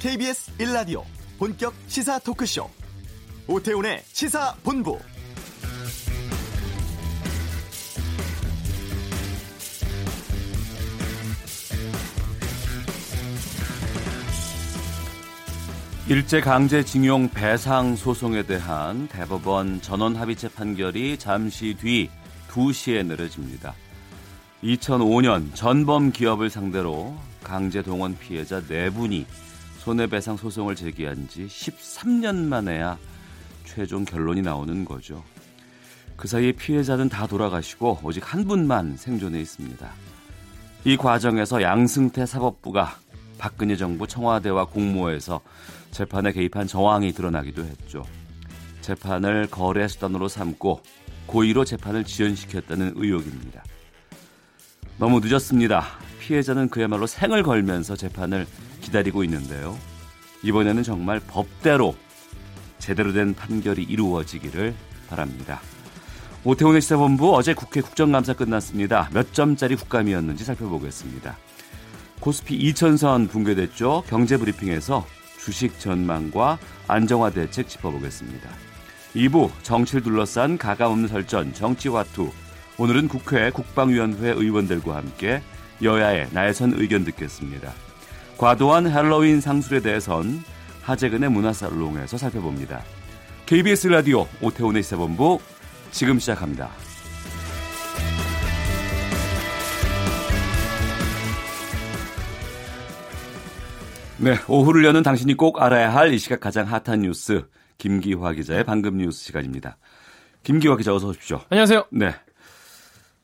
KBS 1라디오 본격 시사 토크쇼 오태훈의 시사본부 일제강제징용 배상 소송에 대한 대법원 전원합의체 판결이 잠시 뒤 2시에 내려집니다. 2005년 전범 기업을 상대로 강제 동원 피해자 4분이 손해배상 소송을 제기한 지 13년 만에야 최종 결론이 나오는 거죠. 그 사이에 피해자는 다 돌아가시고 오직 한 분만 생존해 있습니다. 이 과정에서 양승태 사법부가 박근혜 정부 청와대와 공모해서 재판에 개입한 정황이 드러나기도 했죠. 재판을 거래 수단으로 삼고 고의로 재판을 지연시켰다는 의혹입니다. 너무 늦었습니다. 피해자는 그야말로 생을 걸면서 재판을 기다리고 있는데요. 이번에는 정말 법대로 제대로 된 판결이 이루어지기를 바랍니다. 오태훈의 시사본부 어제 국회 국정감사 끝났습니다. 몇 점짜리 국감이었는지 살펴보겠습니다. 코스피 2000선 붕괴됐죠. 경제브리핑에서 주식 전망과 안정화 대책 짚어보겠습니다. 2부 정치를 둘러싼 가감없는 설전 정치화투 오늘은 국회 국방위원회 의원들과 함께 여야의 날선 의견 듣겠습니다. 과도한 할로윈 상술에 대해선 하재근의 문화살롱에서 살펴봅니다. KBS 라디오 오태훈의 시사본부 지금 시작합니다. 네, 오후를 여는 당신이 꼭 알아야 할 이 시각 가장 핫한 뉴스 김기화 기자의 방금 뉴스 시간입니다. 김기화 기자 어서 오십시오. 안녕하세요. 네.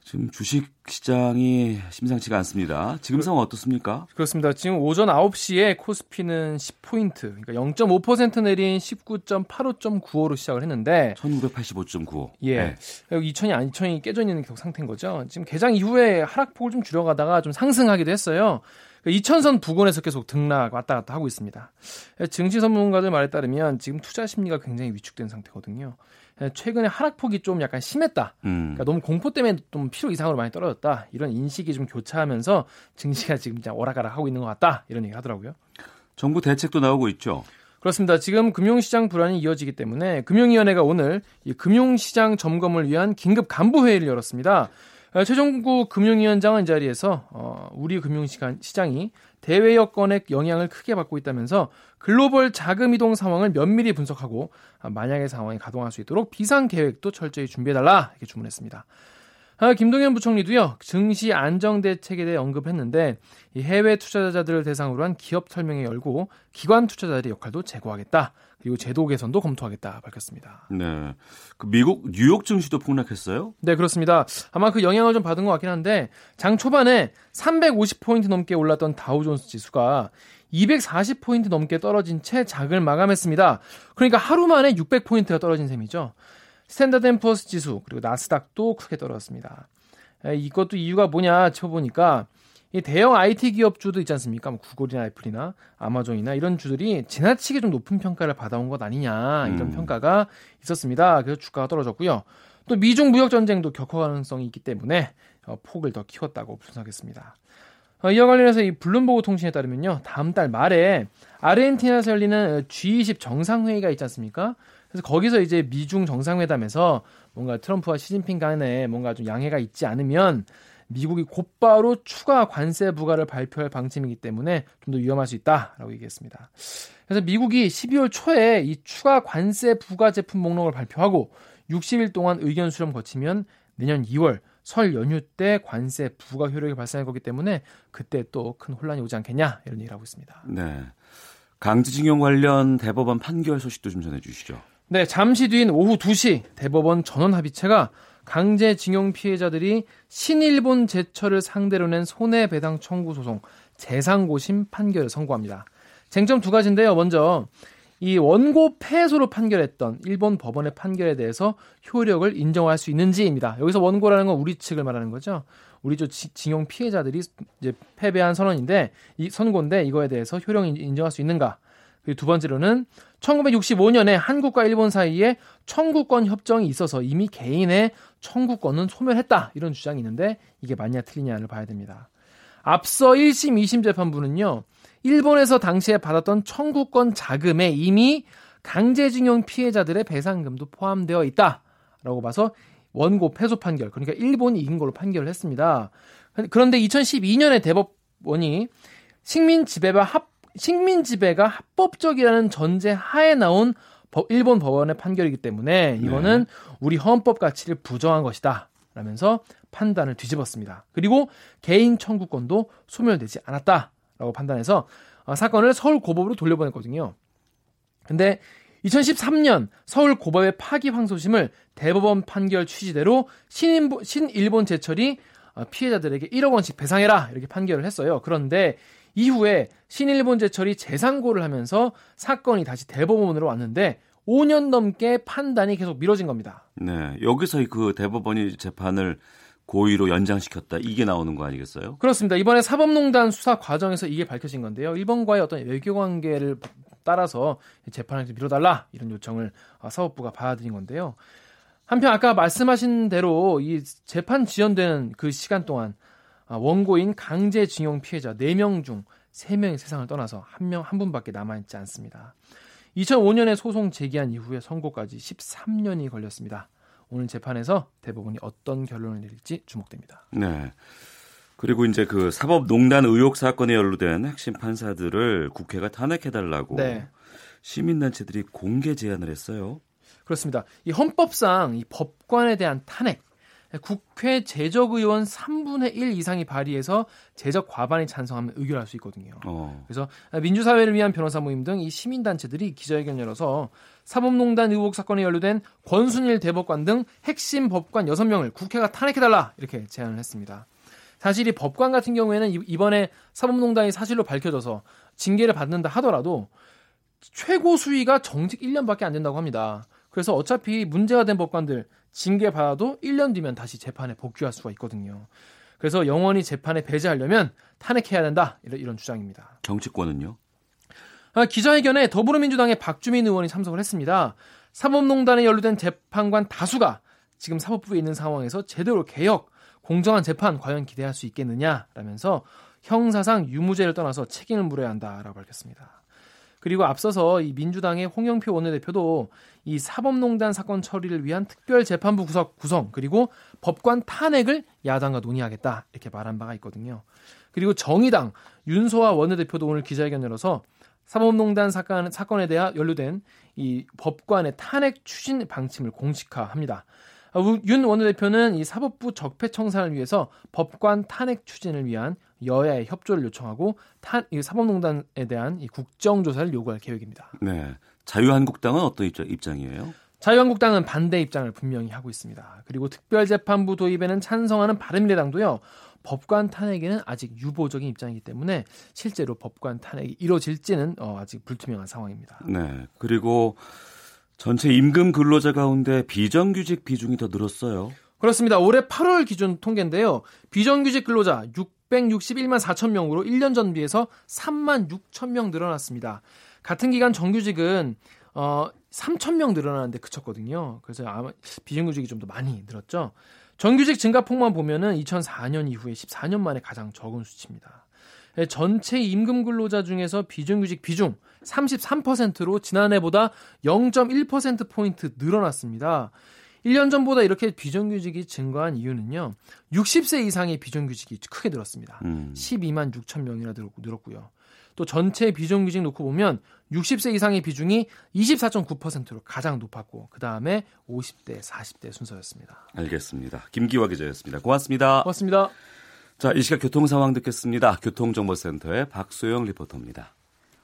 지금 주식 시장이 심상치가 않습니다. 지금 상황 어떻습니까? 그렇습니다. 지금 오전 9시에 코스피는 10포인트, 그러니까 0.5% 내린 19.85.95로 시작을 했는데 1985.95. 예. 네. 2천이 안 2천이 깨져 있는 상태인 거죠. 지금 개장 이후에 하락폭을 좀 줄여가다가 좀 상승하기도 했어요. 2천선 부근에서 계속 등락 왔다 갔다 하고 있습니다. 증시 전문가들 말에 따르면 지금 투자 심리가 굉장히 위축된 상태거든요. 최근에 하락폭이 좀 약간 심했다. 음. 그러니까 너무 공포 때문에 좀 필요 이상으로 많이 떨어졌다. 이런 인식이 좀 교차하면서 증시가 지금 오락가락 하고 있는 것 같다. 이런 얘기 하더라고요. 정부 대책도 나오고 있죠. 그렇습니다. 지금 금융시장 불안이 이어지기 때문에 금융위원회가 오늘 이 금융시장 점검을 위한 긴급 간부회의를 열었습니다. 어, 최종구 금융위원장은 이 자리에서 어, 우리 금융시장이 대외 여건의 영향을 크게 받고 있다면서 글로벌 자금 이동 상황을 면밀히 분석하고 아, 만약의 상황이 가동할 수 있도록 비상 계획도 철저히 준비해달라 이렇게 주문했습니다. 아, 김동연 부총리도요 증시 안정 대책에 대해 언급했는데 이 해외 투자자들을 대상으로 한 기업 설명회 열고 기관 투자자들의 역할도 제고하겠다. 그리고 제도 개선도 검토하겠다 밝혔습니다. 네. 그 미국 뉴욕 증시도 폭락했어요? 네, 그렇습니다. 아마 그 영향을 좀 받은 것 같긴 한데 장 초반에 350포인트 넘게 올랐던 다우존스 지수가 240포인트 넘게 떨어진 채 장을 마감했습니다. 그러니까 하루 만에 600포인트가 떨어진 셈이죠. 스탠다드 앤 푸어스 지수 그리고 나스닥도 크게 떨어졌습니다. 이것도 이유가 뭐냐 쳐보니까 이 대형 IT 기업주도 있지 않습니까? 뭐 구글이나 애플이나 아마존이나 이런 주들이 지나치게 좀 높은 평가를 받아온 것 아니냐 이런 음. 평가가 있었습니다. 그래서 주가가 떨어졌고요. 또 미중 무역 전쟁도 격화 가능성이 있기 때문에 어, 폭을 더 키웠다고 분석했습니다. 어, 이와 관련해서 이 블룸버그 통신에 따르면요, 다음 달 말에 아르헨티나에서 열리는 G20 정상회의가 있지 않습니까? 그래서 거기서 이제 미중 정상회담에서 뭔가 트럼프와 시진핑 간에 뭔가 좀 양해가 있지 않으면 미국이 곧바로 추가 관세 부과를 발표할 방침이기 때문에 좀 더 위험할 수 있다라고 얘기했습니다. 그래서 미국이 12월 초에 이 추가 관세 부과 제품 목록을 발표하고 60일 동안 의견 수렴 거치면 내년 2월 설 연휴 때 관세 부과 효력이 발생할 거기 때문에 그때 또 큰 혼란이 오지 않겠냐 이런 얘기를 하고 있습니다. 네. 강제징용 관련 대법원 판결 소식도 좀 전해 주시죠. 네, 잠시 뒤인 오후 2시 대법원 전원 합의체가 강제징용 피해자들이 신일본 제철을 상대로 낸 손해배상 청구 소송 재상고심 판결을 선고합니다. 쟁점 두 가지인데요. 먼저 이 원고 패소로 판결했던 일본 법원의 판결에 대해서 효력을 인정할 수 있는지입니다. 여기서 원고라는 건 우리 측을 말하는 거죠. 우리 저 징용 피해자들이 이제 패배한 선언인데 이 선고인데 이거에 대해서 효력 인정할 수 있는가? 그리고 두 번째로는 1965년에 한국과 일본 사이에 청구권 협정이 있어서 이미 개인의 청구권은 소멸했다 이런 주장이 있는데 이게 맞냐 틀리냐를 봐야 됩니다. 앞서 1심, 2심 재판부는요. 일본에서 당시에 받았던 청구권 자금에 이미 강제징용 피해자들의 배상금도 포함되어 있다 라고 봐서 원고 패소 판결, 그러니까 일본이 이긴 걸로 판결을 했습니다. 그런데 2012년에 대법원이 식민 지배가 합 식민 지배가 합법적이라는 전제 하에 나온 일본 법원의 판결이기 때문에 이거는 네. 우리 헌법 가치를 부정한 것이다. 라면서 판단을 뒤집었습니다. 그리고 개인 청구권도 소멸되지 않았다라고 판단해서 어, 사건을 서울 고법으로 돌려보냈거든요. 근데 2013년 서울 고법의 파기 항소심을 대법원 판결 취지대로 신일본, 신일본 제철이 어, 피해자들에게 1억 원씩 배상해라 이렇게 판결을 했어요. 그런데 이후에 신일본 제철이 재상고를 하면서 사건이 다시 대법원으로 왔는데 5년 넘게 판단이 계속 미뤄진 겁니다. 네, 여기서 그 대법원이 재판을 고의로 연장시켰다 이게 나오는 거 아니겠어요? 그렇습니다. 이번에 사법농단 수사 과정에서 이게 밝혀진 건데요. 일본과의 어떤 외교 관계를 따라서 재판을 미뤄달라 이런 요청을 어, 사법부가 받아들인 건데요. 한편 아까 말씀하신 대로 이 재판 지연되는 그 시간 동안 아, 원고인 강제징용 피해자 4명 중 3명이 세상을 떠나서 한명한 분밖에 남아있지 않습니다. 2005년에 소송 제기한 이후에 선고까지 13년이 걸렸습니다. 오늘 재판에서 대법원이 어떤 결론을 내릴지 주목됩니다. 네. 그리고 이제 그 사법농단 의혹 사건에 연루된 핵심 판사들을 국회가 탄핵해달라고 네. 시민단체들이 공개 제안을 했어요. 그렇습니다. 이 헌법상 이 법관에 대한 탄핵 국회 제적 의원 3분의 1 이상이 발의해서 제적 과반이 찬성하면 의결할 수 있거든요. 어. 그래서 민주사회를 위한 변호사 모임 등 이 시민단체들이 기자회견 열어서 사법농단 의혹 사건에 연루된 권순일 대법관 등 핵심 법관 6명을 국회가 탄핵해달라 이렇게 제안을 했습니다. 사실 이 법관 같은 경우에는 이번에 사법농단이 사실로 밝혀져서 징계를 받는다 하더라도 최고 수위가 정직 1년밖에 안 된다고 합니다. 그래서 어차피 문제가 된 법관들 징계 받아도 1년 뒤면 다시 재판에 복귀할 수가 있거든요. 그래서 영원히 재판에 배제하려면 탄핵해야 된다 이런, 이런 주장입니다. 정치권은요? 아, 기자회견에 더불어민주당의 박주민 의원이 참석을 했습니다. 사법농단에 연루된 재판관 다수가 지금 사법부에 있는 상황에서 제대로 개혁, 공정한 재판 과연 기대할 수 있겠느냐라면서 형사상 유무죄를 떠나서 책임을 물어야 한다라고 밝혔습니다. 그리고 앞서서 이 민주당의 홍영표 원내대표도 이 사법농단 사건 처리를 위한 특별재판부 구성, 구성 그리고 법관 탄핵을 야당과 논의하겠다 이렇게 말한 바가 있거든요. 그리고 정의당 윤소아 원내대표도 오늘 기자회견 열어서 사법농단 사건, 사건에 대해 연루된 이 법관의 탄핵 추진 방침을 공식화합니다. 아, 윤 원내대표는 이 사법부 적폐 청산을 위해서 법관 탄핵 추진을 위한 여야의 협조를 요청하고 탄, 이 사법농단에 대한 이 국정조사를 요구할 계획입니다. 네. 자유한국당은 어떤 입장 이에요? 자유한국당은 반대 입장을 분명히 하고 있습니다. 그리고 특별재판부 도입에는 찬성하는 바른미래당도요. 법관 탄핵에는 아직 유보적인 입장이기 때문에 실제로 법관 탄핵이 이루어질지는 어, 아직 불투명한 상황입니다. 네. 그리고 전체 임금 근로자 가운데 비정규직 비중이 더 늘었어요. 그렇습니다. 올해 8월 기준 통계인데요. 비정규직 근로자 661만 4천 명으로 1년 전 비해서 3만 6천 명 늘어났습니다. 같은 기간 정규직은 어 3천 명 늘어나는데 그쳤거든요. 그래서 아마 비정규직이 좀 더 많이 늘었죠. 정규직 증가폭만 보면은 2004년 이후에 14년 만에 가장 적은 수치입니다. 예, 전체 임금 근로자 중에서 비정규직 비중 33%로 지난해보다 0.1%포인트 늘어났습니다. 1년 전보다 이렇게 비정규직이 증가한 이유는요. 60세 이상의 비정규직이 크게 늘었습니다. 음. 12만 6천 명이나 늘었고요. 또 전체 비정규직 놓고 보면 60세 이상의 비중이 24.9%로 가장 높았고 그 다음에 50대, 40대 순서였습니다. 알겠습니다. 김기화 기자였습니다. 고맙습니다. 고맙습니다. 자, 이 시각 교통 상황 듣겠습니다. 교통정보센터의 박소영 리포터입니다.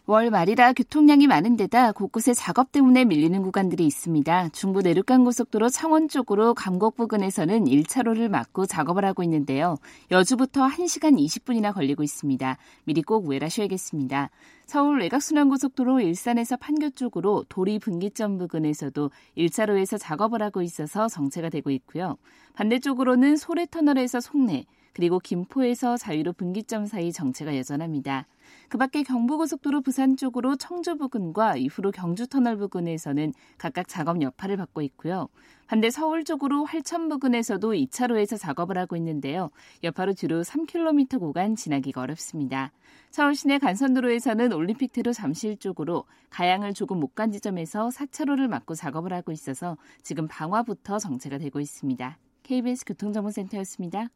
월 말이라 교통량이 많은 데다 곳곳에 작업 때문에 밀리는 구간들이 있습니다. 중부 내륙간 고속도로 창원 쪽으로 감곡 부근에서는 1차로를 막고 작업을 하고 있는데요. 여주부터 1시간 20분이나 걸리고 있습니다. 미리 꼭 우회하셔야겠습니다. 서울 외곽순환고속도로 일산에서 판교 쪽으로 도리 분기점 부근에서도 1차로에서 작업을 하고 있어서 정체가 되고 있고요. 반대쪽으로는 소래터널에서 송내, 그리고 김포에서 자유로 분기점 사이 정체가 여전합니다. 그 밖에 경부고속도로 부산 쪽으로 청주 부근과 이후로 경주 터널 부근에서는 각각 작업 여파를 받고 있고요. 반대 서울 쪽으로 활천 부근에서도 2차로에서 작업을 하고 있는데요. 여파로 뒤로 3km 구간 지나기가 어렵습니다. 서울 시내 간선도로에서는 올림픽대로 잠실 쪽으로 가양을 조금 못 간 지점에서 4차로를 막고 작업을 하고 있어서 지금 방화부터 정체가 되고 있습니다. KBS 교통정보센터였습니다.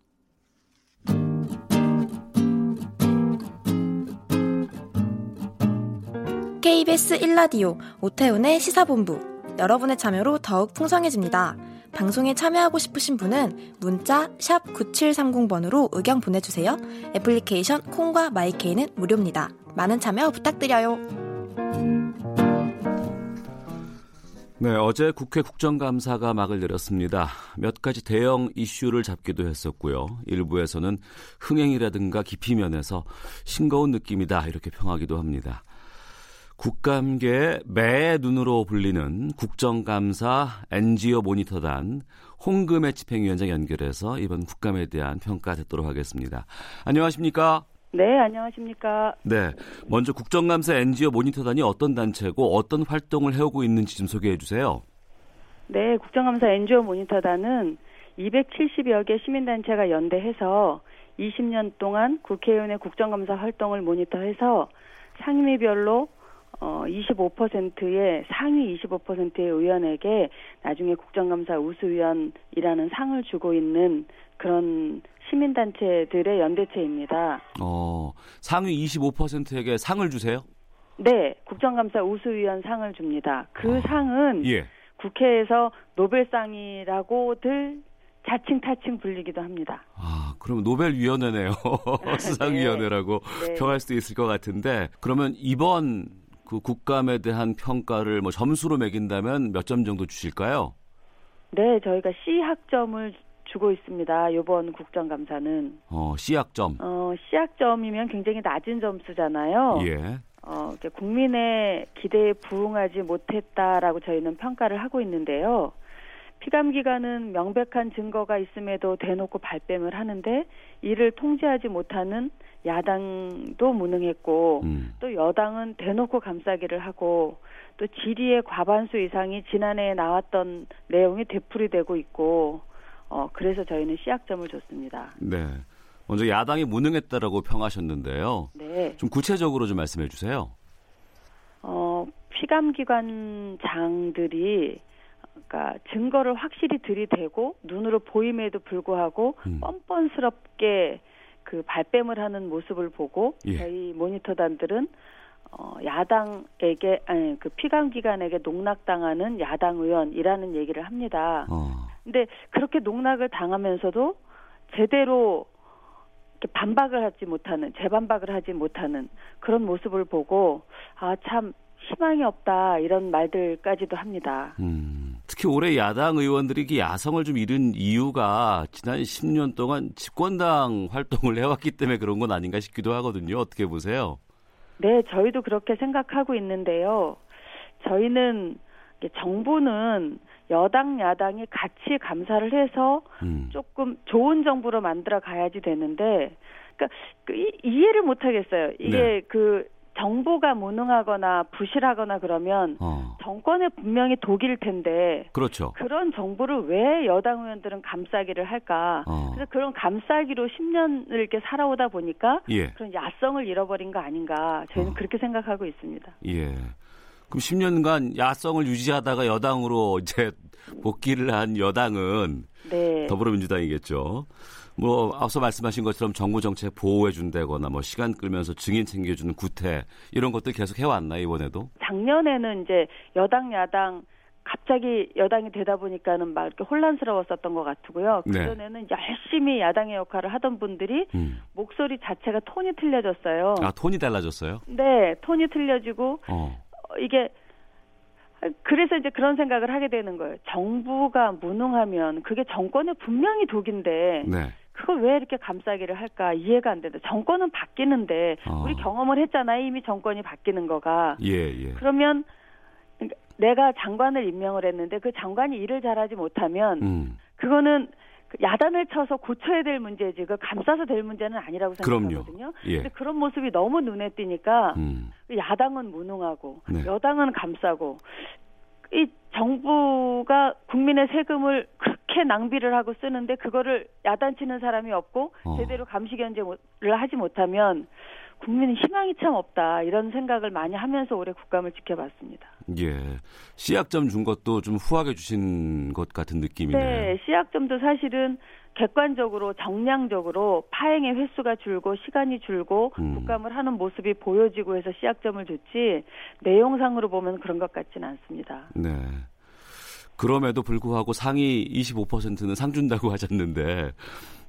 KBS 1라디오 오태훈의 시사본부 여러분의 참여로 더욱 풍성해집니다. 방송에 참여하고 싶으신 분은 문자 9730번으로 의견 보내주세요. 애플리케이션 콩과 마이케이는 무료입니다. 많은 참여 부탁드려요. 네, 어제 국회 국정감사가 막을 내렸습니다. 몇 가지 대형 이슈를 잡기도 했었고요. 일부에서는 흥행이라든가 깊이 면에서 싱거운 느낌이다 이렇게 평하기도 합니다. 국감계 매 눈으로 불리는 국정감사 NGO 모니터단 홍금의 집행위원장 연결해서 이번 국감에 대한 평가 듣도록 하겠습니다. 안녕하십니까? 네, 안녕하십니까? 네, 먼저 국정감사 NGO 모니터단이 어떤 단체고 어떤 활동을 해오고 있는지 좀 소개해 주세요. 네, 국정감사 NGO 모니터단은 270여 개 시민단체가 연대해서 20년 동안 국회의원의 국정감사 활동을 모니터해서 상임위별로 어 25%의 상위 25%의 의원에게 나중에 국정감사 우수위원이라는 상을 주고 있는 그런 시민단체들의 연대체입니다. 어, 상위 25%에게 상을 주세요? 네, 국정감사 우수위원 상을 줍니다. 그 아, 상은 예. 국회에서 노벨상이라고들 자칭 타칭 불리기도 합니다. 아, 그럼 노벨위원회네요. 수상위원회라고 네. 평할 수도 있을 것 같은데, 그러면 이번 그 국감에 대한 평가를 뭐 점수로 매긴다면 몇 점 정도 주실까요? 네, 저희가 C 학점을 주고 있습니다. 이번 국정감사는 어, C학점. 어, C 학점이면 굉장히 낮은 점수잖아요. 예. 어, 국민의 기대에 부응하지 못했다라고 저희는 평가를 하고 있는데요. 피감 기관은 명백한 증거가 있음에도 대놓고 발뺌을 하는데 이를 통제하지 못하는 야당도 무능했고 음. 또 여당은 대놓고 감싸기를 하고 또 질의의 과반수 이상이 지난해에 나왔던 내용이 되풀이되고 있고 어 그래서 저희는 시약점을 줬습니다. 네. 먼저 야당이 무능했다라고 평하셨는데요. 네. 좀 구체적으로 좀 말씀해 주세요. 어 피감기관장들이 그러니까 증거를 확실히 들이대고 눈으로 보임에도 불구하고 음. 뻔뻔스럽게 그 발뺌을 하는 모습을 보고 예. 저희 모니터단들은 어, 야당에게 아니 그 피감 기관에게 농락당하는 야당 의원이라는 얘기를 합니다. 어. 근데 그렇게 농락을 당하면서도 제대로 이렇게 반박을 하지 못하는 재반박을 하지 못하는 그런 모습을 보고 아 참 희망이 없다 이런 말들까지도 합니다. 음, 특히 올해 야당 의원들이 야성을 좀 잃은 이유가 지난 10년 동안 집권당 활동을 해왔기 때문에 그런 건 아닌가 싶기도 하거든요. 어떻게 보세요? 네, 저희도 그렇게 생각하고 있는데요. 저희는 정부는 여당 야당이 같이 감사를 해서 음, 조금 좋은 정부로 만들어 가야지 되는데 그러니까 그 이, 이해를 못 하겠어요. 이게 네. 그 정부가 무능하거나 부실하거나 그러면 어, 정권에 분명히 독일 텐데 그렇죠. 그런 정부를 왜 여당 의원들은 감싸기를 할까? 어, 그래서 그런 감싸기로 10년을 이렇게 살아오다 보니까 예, 그런 야성을 잃어버린 거 아닌가 저희는 어. 그렇게 생각하고 있습니다. 예. 그럼 10년간 야성을 유지하다가 여당으로 이제 복귀를 한 여당은 네. 더불어민주당이겠죠. 뭐 앞서 말씀하신 것처럼 정부 정책 보호해 준다거나 뭐 시간 끌면서 증인 챙겨주는 구태 이런 것들 계속 해왔나 이번에도? 작년에는 이제 여당 야당 갑자기 여당이 되다 보니까는 막 이렇게 혼란스러웠었던 것 같고요. 네. 그전에는 열심히 야당의 역할을 하던 분들이 음. 목소리 자체가 톤이 틀려졌어요. 아 톤이 달라졌어요? 네, 톤이 틀려지고 어, 어, 이게 그래서 이제 그런 생각을 하게 되는 거예요. 정부가 무능하면 그게 정권의 분명히 독인데 네. 그걸 왜 이렇게 감싸기를 할까 이해가 안 된다. 정권은 바뀌는데 어. 우리 경험을 했잖아요. 이미 정권이 바뀌는 거가. 예, 예. 그러면 내가 장관을 임명을 했는데 그 장관이 일을 잘하지 못하면 음, 그거는 그 야단을 쳐서 고쳐야 될 문제지 그 감싸서 될 문제는 아니라고 생각하거든요. 예. 근데 그런 모습이 너무 눈에 띄니까 음. 야당은 무능하고 네. 여당은 감싸고 이 정부가 국민의 세금을 그렇게 낭비를 하고 쓰는데 그거를 야단치는 사람이 없고 어. 제대로 감시 견제를 하지 못하면 국민은 희망이 참 없다 이런 생각을 많이 하면서 올해 국감을 지켜봤습니다. 예. 씨약점 준 것도 좀 후하게 주신 것 같은 느낌이네요. 네, 시약점도 사실은 객관적으로 정량적으로 파행의 횟수가 줄고 시간이 줄고 음. 국감을 하는 모습이 보여지고 해서 시약점을 줬지 내용상으로 보면 그런 것 같지는 않습니다. 네. 그럼에도 불구하고 상위 25%는 상 준다고 하셨는데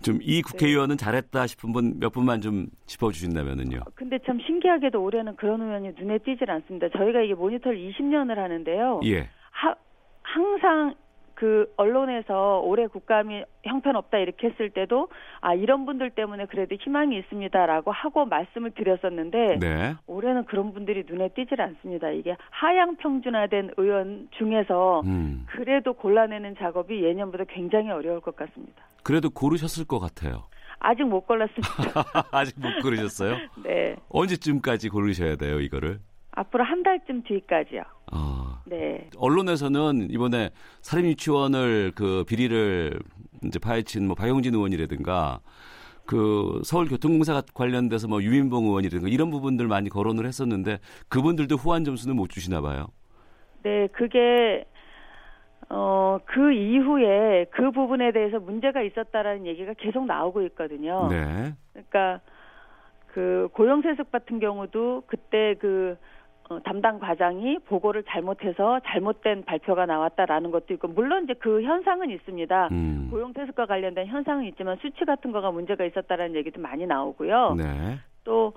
좀 이 국회의원은 잘했다 싶은 분 몇 분만 좀 짚어주신다면은요. 근데 참 신기하게도 올해는 그런 의원이 눈에 띄질 않습니다. 저희가 이게 모니터를 20년을 하는데요. 예. 하, 항상 그 언론에서 올해 국감이 형편없다 이렇게 했을 때도 아 이런 분들 때문에 그래도 희망이 있습니다라고 하고 말씀을 드렸었는데 네. 올해는 그런 분들이 눈에 띄질 않습니다. 이게 하향 평준화된 의원 중에서 음. 그래도 골라내는 작업이 예년보다 굉장히 어려울 것 같습니다. 그래도 고르셨을 것 같아요. 아직 못 골랐습니다. 아직 못 고르셨어요? 네. 언제쯤까지 고르셔야 돼요, 이거를? 앞으로 한 달쯤 뒤까지요. 아. 네. 언론에서는 이번에 사립 유치원을 그 비리를 이제 파헤친 뭐 박용진 의원이라든가 그 서울교통공사 관련돼서 뭐 유민봉 의원이라든가 이런 부분들 많이 거론을 했었는데 그분들도 후한 점수는 못 주시나 봐요. 네, 그게 어, 그 이후에 그 부분에 대해서 문제가 있었다라는 얘기가 계속 나오고 있거든요. 네. 그러니까 그 고용세습 같은 경우도 그때 그 어, 담당 과장이 보고를 잘못해서 잘못된 발표가 나왔다라는 것도 있고 물론 이제 그 현상은 있습니다. 음. 고용태습과 관련된 현상은 있지만 수치 같은 거가 문제가 있었다라는 얘기도 많이 나오고요. 네. 또,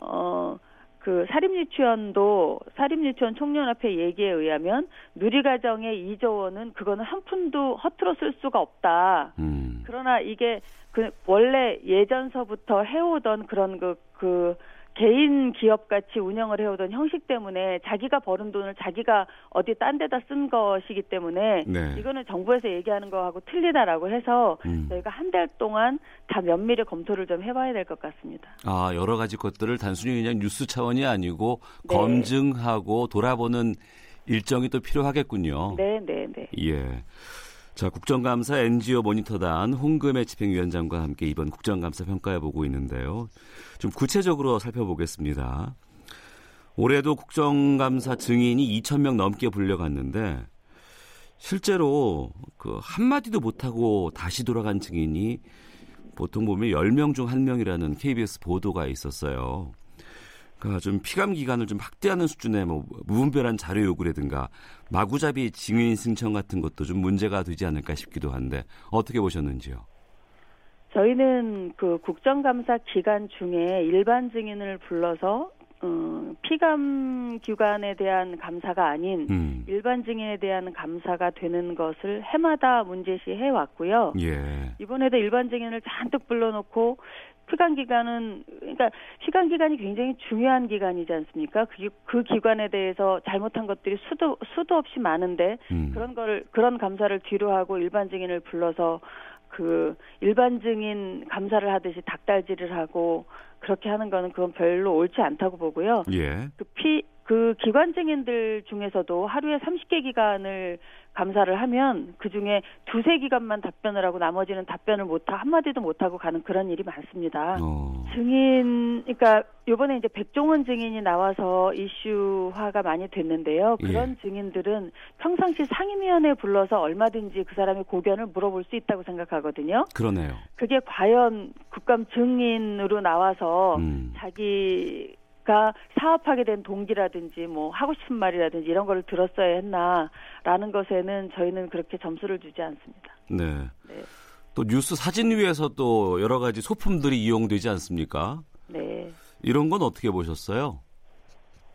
어, 그 사립유치원도 사립유치원 총연합회 얘기에 의하면 누리과정의 2조 원은 그거는 한 푼도 허투루 쓸 수가 없다. 음. 그러나 이게 그 원래 예전서부터 해오던 그런 그, 그 개인 기업 같이 운영을 해오던 형식 때문에 자기가 버는 돈을 자기가 어디 딴 데다 쓴 것이기 때문에 네. 이거는 정부에서 얘기하는 거하고 틀리다라고 해서 음. 저희가 한 달 동안 다 면밀히 검토를 좀 해봐야 될 것 같습니다. 아, 여러 가지 것들을 단순히 그냥 뉴스 차원이 아니고 네. 검증하고 돌아보는 일정이 또 필요하겠군요. 네, 네, 네. 예. 자, 국정감사 NGO 모니터단 홍금의 집행위원장과 함께 이번 국정감사 평가해 보고 있는데요. 좀 구체적으로 살펴보겠습니다. 올해도 국정감사 증인이 2,000명 넘게 불려갔는데 실제로 그 한마디도 못하고 다시 돌아간 증인이 보통 보면 10명 중 1명이라는 KBS 보도가 있었어요. 그러니까 좀 피감 기간을 좀 확대하는 수준의 뭐 무분별한 자료 요구라든가 마구잡이 증인 신청 같은 것도 좀 문제가 되지 않을까 싶기도 한데 어떻게 보셨는지요? 저희는 그 국정감사 기간 중에 일반 증인을 불러서 어, 피감 기관에 대한 감사가 아닌 음. 일반 증인에 대한 감사가 되는 것을 해마다 문제시 해 왔고요. 예. 이번에도 일반 증인을 잔뜩 불러놓고 피감 기간은 그러니까 피감 기간이 굉장히 중요한 기간이지 않습니까? 그, 그 기관에 대해서 잘못한 것들이 수도 수도 없이 많은데 음. 그런 거를 그런 감사를 뒤로 하고 일반 증인을 불러서 그 일반 증인 감사를 하듯이 닭달질을 하고 그렇게 하는 거는 그건 별로 옳지 않다고 보고요. 예. 그 피, 그 기관 증인들 중에서도 하루에 30개 기간을 감사를 하면 그 중에 두세 기간만 답변을 하고 나머지는 답변을 못 하, 한마디도 못 하고 가는 그런 일이 많습니다. 어. 증인, 그러니까 요번에 이제 백종원 증인이 나와서 이슈화가 많이 됐는데요. 그런 예. 증인들은 평상시 상임위원회에 불러서 얼마든지 그 사람의 고견을 물어볼 수 있다고 생각하거든요. 그러네요. 그게 과연 국감 증인으로 나와서 음. 자기 가 사업하게 된 동기라든지 뭐 하고 싶은 말이라든지 이런 거를 들었어야 했나라는 것에는 저희는 그렇게 점수를 주지 않습니다. 네. 네. 또 뉴스 사진 위에서 또 여러 가지 소품들이 이용되지 않습니까? 네. 이런 건 어떻게 보셨어요?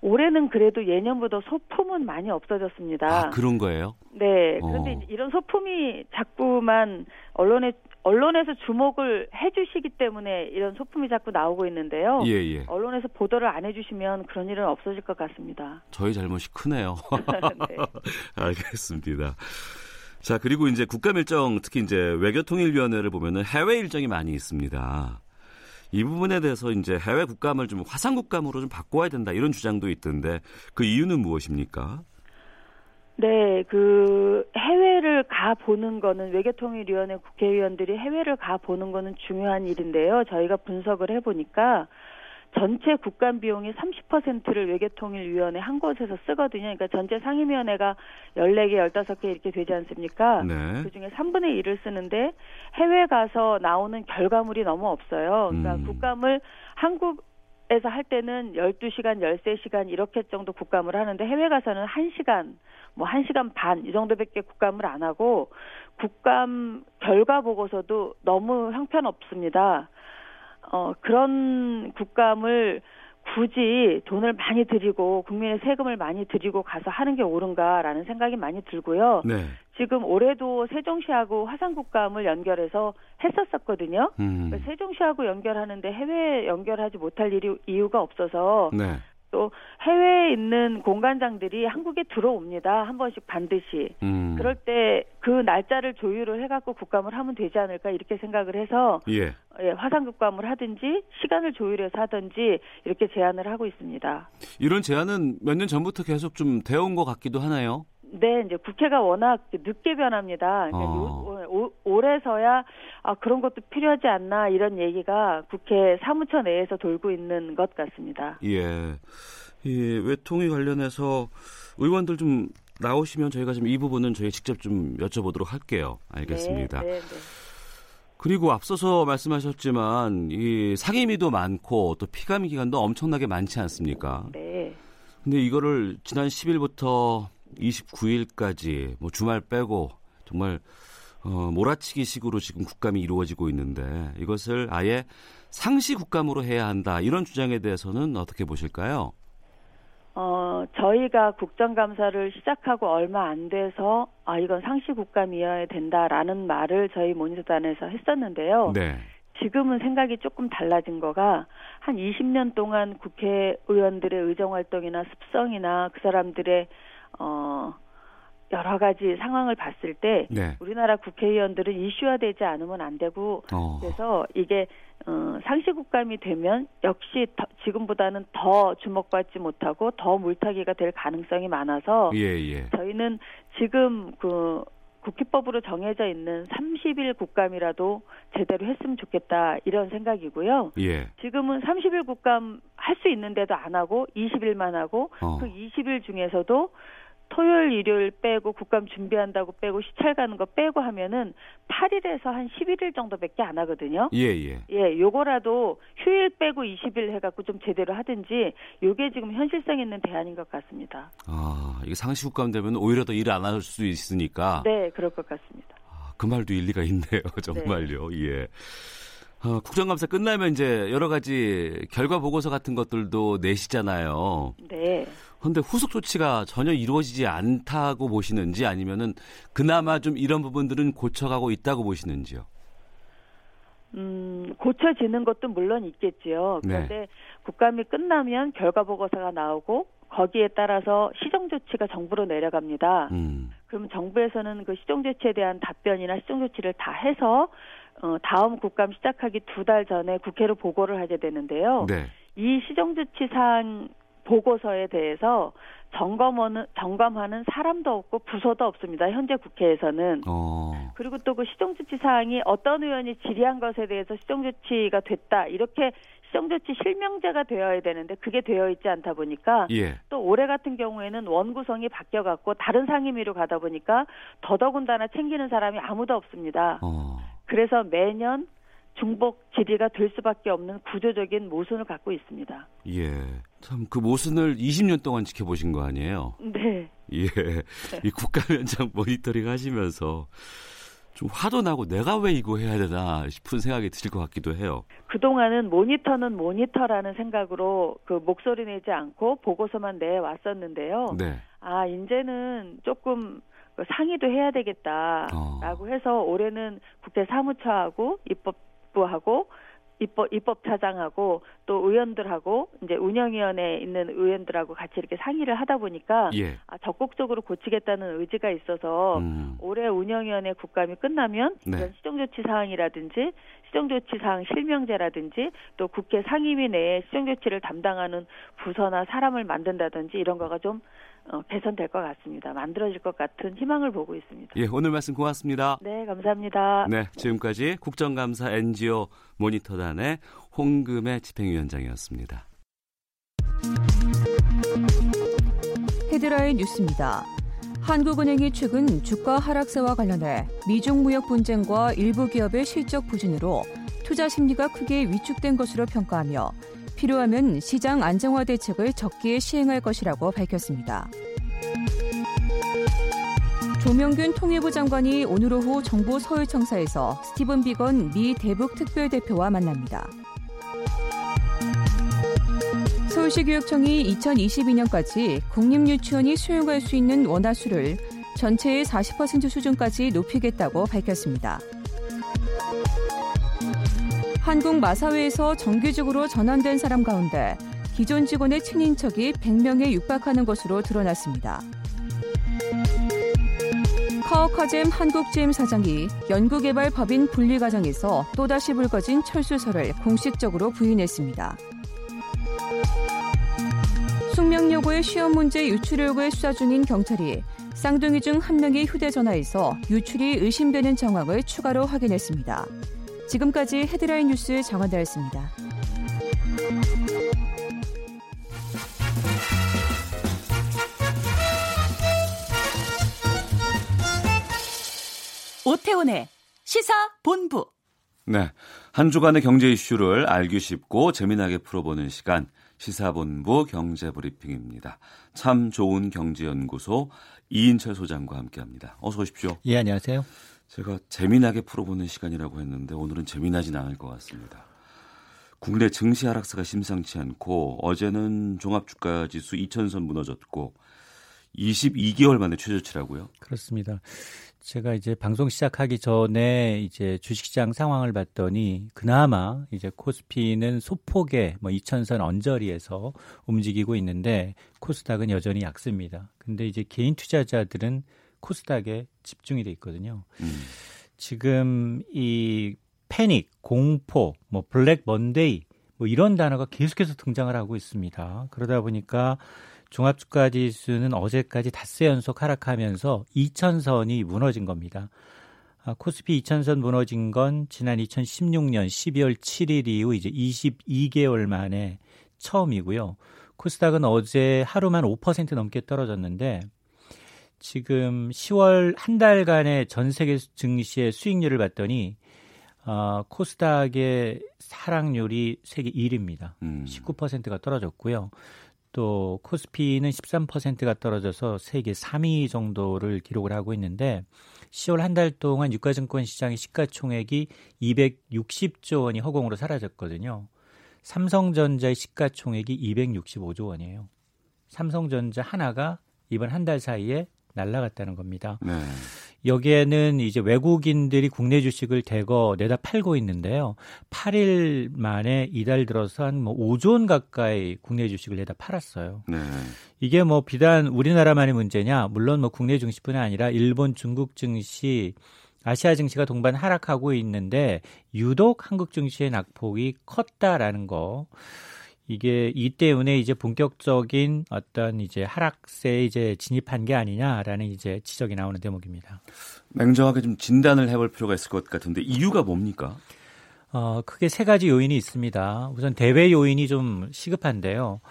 올해는 그래도 예년보다 소품은 많이 없어졌습니다. 아, 그런 거예요? 네. 그런데 어. 이런 소품이 자꾸만 언론에 언론에서 주목을 해주시기 때문에 이런 소품이 자꾸 나오고 있는데요. 예, 예. 언론에서 보도를 안 해주시면 그런 일은 없어질 것 같습니다. 저희 잘못이 크네요. 네. 알겠습니다. 자, 그리고 이제 국감 일정, 특히 이제 외교통일위원회를 보면은 해외 일정이 많이 있습니다. 이 부분에 대해서 이제 해외 국감을 좀 화상 국감으로 좀 바꿔야 된다 이런 주장도 있던데 그 이유는 무엇입니까? 네, 그 해외를 가 보는 거는 외교통일위원회 국회의원들이 해외를 가 보는 거는 중요한 일인데요. 저희가 분석을 해 보니까 전체 국감 비용의 30%를 외교통일위원회 한 곳에서 쓰거든요. 그러니까 전체 상임위원회가 14개, 15개 이렇게 되지 않습니까? 네. 그 중에 3분의 1을 쓰는데 해외 가서 나오는 결과물이 너무 없어요. 그러니까 음. 국감을 한국 에서 할 때는 12시간, 13시간 이렇게 정도 국감을 하는데 해외 가서는 1시간, 뭐 1시간 반 이 정도밖에 국감을 안 하고 국감 결과 보고서도 너무 형편없습니다. 어, 그런 국감을 굳이 돈을 많이 들이고 국민의 세금을 많이 들이고 가서 하는 게 옳은가라는 생각이 많이 들고요. 네. 지금 올해도 세종시하고 화산국감을 연결해서 했었었거든요. 음. 그러니까 세종시하고 연결하는데 해외 연결하지 못할 일이 이유가 없어서 네. 또 해외에 있는 공관장들이 한국에 들어옵니다. 한 번씩 반드시. 음. 그럴 때 그 날짜를 조율을 해갖고 국감을 하면 되지 않을까 이렇게 생각을 해서 예. 예, 화상 국감을 하든지 시간을 조율해서 하든지 이렇게 제안을 하고 있습니다. 이런 제안은 몇 년 전부터 계속 좀 되어온 것 같기도 하나요? 네, 이제 국회가 워낙 늦게 변합니다. 그러니까 어. 요- 오- 올해서야 아, 그런 것도 필요하지 않나 이런 얘기가 국회 사무처 내에서 돌고 있는 것 같습니다. 예. 이 외통위 관련해서 의원들 좀 나오시면 저희가 좀 이 부분은 저희 직접 좀 여쭤보도록 할게요. 알겠습니다. 네, 네, 네. 그리고 앞서서 말씀하셨지만 이 상임위도 많고 또 피감기 기간도 엄청나게 많지 않습니까? 네. 근데 이거를 지난 10일부터 29일까지 뭐 주말 빼고 정말 어, 몰아치기 식으로 지금 국감이 이루어지고 있는데 이것을 아예 상시 국감으로 해야 한다 이런 주장에 대해서는 어떻게 보실까요? 어, 저희가 국정감사를 시작하고 얼마 안 돼서 아, 이건 상시 국감이어야 된다라는 말을 저희 모니터단에서 했었는데요. 네. 지금은 생각이 조금 달라진 거가 한 20년 동안 국회의원들의 의정 활동이나 습성이나 그 사람들의 어 여러 가지 상황을 봤을 때 네. 우리나라 국회의원들은 이슈화되지 않으면 안 되고 어. 그래서 이게 어, 상시국감이 되면 역시 더- 지금보다는 더 주목받지 못하고 더 물타기가 될 가능성이 많아서 예, 예. 저희는 지금 그 국회법으로 정해져 있는 30일 국감이라도 제대로 했으면 좋겠다 이런 생각이고요. 예. 지금은 30일 국감 할 수 있는데도 안 하고 20일만 하고 어. 그 20일 중에서도 토요일, 일요일 빼고 국감 준비한다고 빼고 시찰 가는 거 빼고 하면은 8일에서 한 11일 정도밖에 안 하거든요. 예, 예. 예, 요거라도 휴일 빼고 20일 해갖고 좀 제대로 하든지 요게 지금 현실성 있는 대안인 것 같습니다. 아, 이게 상시 국감 되면 오히려 더 일을 안할 수 있으니까 네, 그럴 것 같습니다. 아, 그 말도 일리가 있네요. 정말요. 예. 어, 국정감사 끝나면 이제 여러 가지 결과 보고서 같은 것들도 내시잖아요. 네. 그런데 후속 조치가 전혀 이루어지지 않다고 보시는지 아니면은 그나마 좀 이런 부분들은 고쳐가고 있다고 보시는지요? 음, 고쳐지는 것도 물론 있겠지요. 네. 그런데 국감이 끝나면 결과 보고서가 나오고 거기에 따라서 시정 조치가 정부로 내려갑니다. 음. 그럼 정부에서는 그 시정 조치에 대한 답변이나 시정 조치를 다 해서 어, 다음 국감 시작하기 두 달 전에 국회로 보고를 하게 되는데요. 네. 이 시정 조치 사항 보고서에 대해서 점검하는 점검하는 사람도 없고 부서도 없습니다. 현재 국회에서는. 어. 그리고 또 그 시정조치 사항이 어떤 의원이 질의한 것에 대해서 시정조치가 됐다 이렇게 시정조치 실명제가 되어야 되는데 그게 되어 있지 않다 보니까 예. 또 올해 같은 경우에는 원구성이 바뀌어 갖고 다른 상임위로 가다 보니까 더더군다나 챙기는 사람이 아무도 없습니다. 어. 그래서 매년 중복 질의가 될 수밖에 없는 구조적인 모순을 갖고 있습니다. 예. 참 그 모순을 20년 동안 지켜보신 거 아니에요? 네. 예. 이 국감 현장 모니터링 하시면서 좀 화도 나고 내가 왜 이거 해야 되나 싶은 생각이 들 것 같기도 해요. 그동안은 모니터는 모니터라는 생각으로 그 목소리 내지 않고 보고서만 내 왔었는데요. 네. 아, 이제는 조금 그 상의도 해야 되겠다라고 어. 해서 올해는 국회 사무처하고 입법부하고 입법 입법 차장하고 또 의원들하고 이제 운영위원회에 있는 의원들하고 같이 이렇게 상의를 하다 보니까 예. 아, 적극적으로 고치겠다는 의지가 있어서 음. 올해 운영위원회 국감이 끝나면 네. 이런 시정조치 사항이라든지 시정조치 사항 실명제라든지 또 국회 상임위 내에 시정조치를 담당하는 부서나 사람을 만든다든지 이런 거가 좀 어, 개선될 것 같습니다. 만들어질 것 같은 희망을 보고 있습니다. 예, 오늘 말씀 고맙습니다. 네, 감사합니다. 네, 지금까지 국정감사 NGO 모니터단의 홍금의 집행위원장이었습니다. 헤드라인 뉴스입니다. 한국은행이 최근 주가 하락세와 관련해 미중 무역 분쟁과 일부 기업의 실적 부진으로 투자 심리가 크게 위축된 것으로 평가하며 필요하면 시장 안정화 대책을 적기에 시행할 것이라고 밝혔습니다. 조명균 통일부 장관이 오늘 오후 정부 서울청사에서 스티븐 비건 미 대북 특별대표와 만납니다. 서울시교육청이 2022년까지 국립유치원이 수용할 수 있는 원화수를 전체의 40% 수준까지 높이겠다고 밝혔습니다. 한국 마사회에서 정규직으로 전환된 사람 가운데 기존 직원의 친인척이 100명에 육박하는 것으로 드러났습니다. 카오카잼 한국GM 사장이 연구개발 법인 분리 과정에서 또다시 불거진 철수설을 공식적으로 부인했습니다. 숙명여고의 시험 문제 유출 의혹을 수사 중인 경찰이 쌍둥이 중 한 명의 휴대전화에서 유출이 의심되는 정황을 추가로 확인했습니다. 지금까지 헤드라인 뉴스 정원다였습니다. 오태훈의 시사 본부. 네, 한 주간의 경제 이슈를 알기 쉽고 재미나게 풀어보는 시간 시사본부 경제브리핑입니다. 참 좋은 경제연구소 이인철 소장과 함께합니다. 어서 오십시오. 예, 안녕하세요. 제가 재미나게 풀어보는 시간이라고 했는데 오늘은 재미나진 않을 것 같습니다. 국내 증시 하락세가 심상치 않고 어제는 종합주가지수 2천선 무너졌고 22개월 만에 최저치라고요? 그렇습니다. 제가 이제 방송 시작하기 전에 이제 주식시장 상황을 봤더니 그나마 이제 코스피는 소폭의 뭐 2천선 언저리에서 움직이고 있는데 코스닥은 여전히 약습니다. 근데 이제 개인 투자자들은 코스닥에 집중이 돼 있거든요. 음. 지금 이 패닉, 공포, 뭐 블랙 먼데이 뭐 이런 단어가 계속해서 등장을 하고 있습니다. 그러다 보니까 종합주가 지수는 어제까지 닷새 연속 하락하면서 2천선이 무너진 겁니다. 아, 코스피 2천선 무너진 건 지난 2016년 12월 7일 이후 이제 22개월 만에 처음이고요. 코스닥은 어제 하루만 5% 넘게 떨어졌는데 지금 10월 한 달간의 전 세계 증시의 수익률을 봤더니 어, 코스닥의 하락률이 세계 1위입니다. 음. 19%가 떨어졌고요. 또 코스피는 13%가 떨어져서 세계 3위 정도를 기록을 하고 있는데 10월 한 달 동안 유가증권 시장의 시가총액이 260조 원이 허공으로 사라졌거든요. 삼성전자의 시가총액이 265조 원이에요. 삼성전자 하나가 이번 한 달 사이에 날라갔다는 겁니다. 네. 여기에는 이제 외국인들이 국내 주식을 대거 내다 팔고 있는데요. 8일 만에 이달 들어서 한 뭐 5조 원 가까이 국내 주식을 내다 팔았어요. 네. 이게 뭐 비단 우리나라만의 문제냐? 물론 뭐 국내 증시뿐 아니라 일본, 중국 증시, 아시아 증시가 동반 하락하고 있는데 유독 한국 증시의 낙폭이 컸다라는 거. 이게 이 때문에 이제 본격적인 어떤 이제 하락세에 이제 진입한 게 아니냐라는 이제 지적이 나오는 대목입니다. 냉정하게 좀 진단을 해볼 필요가 있을 것 같은데 이유가 뭡니까? 어, 크게 세 가지 요인이 있습니다. 우선 대외 요인이 좀 시급한데요.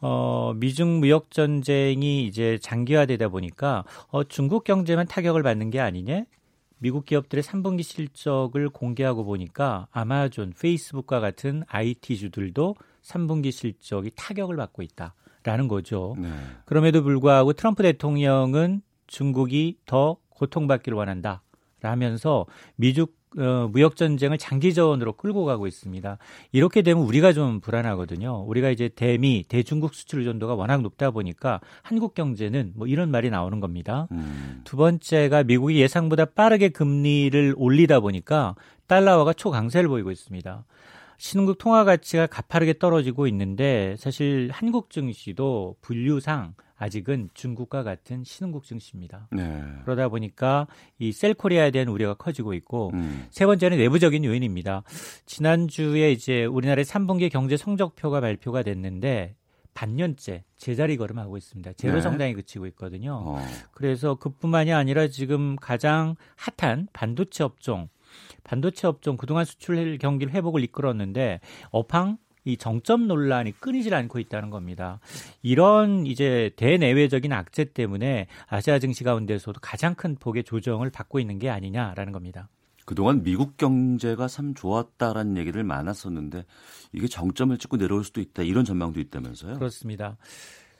어, 미중 무역 전쟁이 이제 장기화되다 보니까 어, 중국 경제만 타격을 받는 게 아니냐? 미국 기업들의 3분기 실적을 공개하고 보니까 아마존, 페이스북과 같은 IT주들도 3분기 실적이 타격을 받고 있다라는 거죠. 네. 그럼에도 불구하고 트럼프 대통령은 중국이 더 고통받기를 원한다. 라면서 미중 어, 무역 전쟁을 장기전으로 끌고 가고 있습니다. 이렇게 되면 우리가 좀 불안하거든요. 우리가 이제 대미, 대중국 수출 의존도가 워낙 높다 보니까 한국 경제는 뭐 이런 말이 나오는 겁니다. 음. 두 번째가 미국이 예상보다 빠르게 금리를 올리다 보니까 달러화가 초강세를 보이고 있습니다. 신흥국 통화 가치가 가파르게 떨어지고 있는데 사실 한국 증시도 분류상 아직은 중국과 같은 신흥국 증시입니다. 네. 그러다 보니까 이 셀코리아에 대한 우려가 커지고 있고 음. 세 번째는 내부적인 요인입니다. 지난주에 이제 우리나라의 3분기 경제 성적표가 발표가 됐는데 반년째 제자리 걸음하고 있습니다. 제로 네. 성장에 그치고 있거든요. 어. 그래서 그뿐만이 아니라 지금 가장 핫한 반도체 업종 반도체 업종 그동안 수출 경기를 회복을 이끌었는데 업황 이 정점 논란이 끊이질 않고 있다는 겁니다. 이런 이제 대내외적인 악재 때문에 아시아 증시 가운데서도 가장 큰 폭의 조정을 받고 있는 게 아니냐라는 겁니다. 그동안 미국 경제가 참 좋았다라는 얘기를 많았었는데 이게 정점을 찍고 내려올 수도 있다 이런 전망도 있다면서요? 그렇습니다.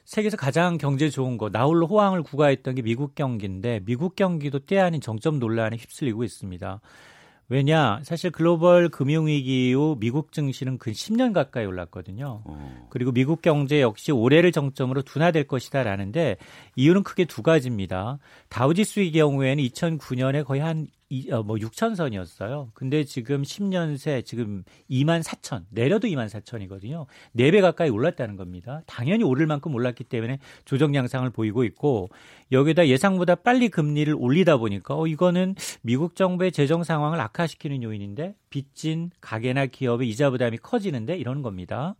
세계에서 가장 경제 좋은 거 나홀로 호황을 구가했던 게 미국 경기인데 미국 경기도 때 아닌 정점 논란에 휩쓸리고 있습니다. 왜냐 사실 글로벌 금융위기 이후 미국 증시는 근 10년 가까이 올랐거든요. 어. 그리고 미국 경제 역시 올해를 정점으로 둔화될 것이다라는데 이유는 크게 두 가지입니다. 다우지수의 경우에는 2009년에 거의 한 이, 어, 뭐 6천 선이었어요. 근데 지금 10년 새 지금 2만 4천 내려도 2만 4천이거든요. 4배 가까이 올랐다는 겁니다. 당연히 오를 만큼 올랐기 때문에 조정 양상을 보이고 있고 여기다 예상보다 빨리 금리를 올리다 보니까 어 이거는 미국 정부의 재정 상황을 악화시키는 요인인데 빚진 가게나 기업의 이자 부담이 커지는데 이런 겁니다.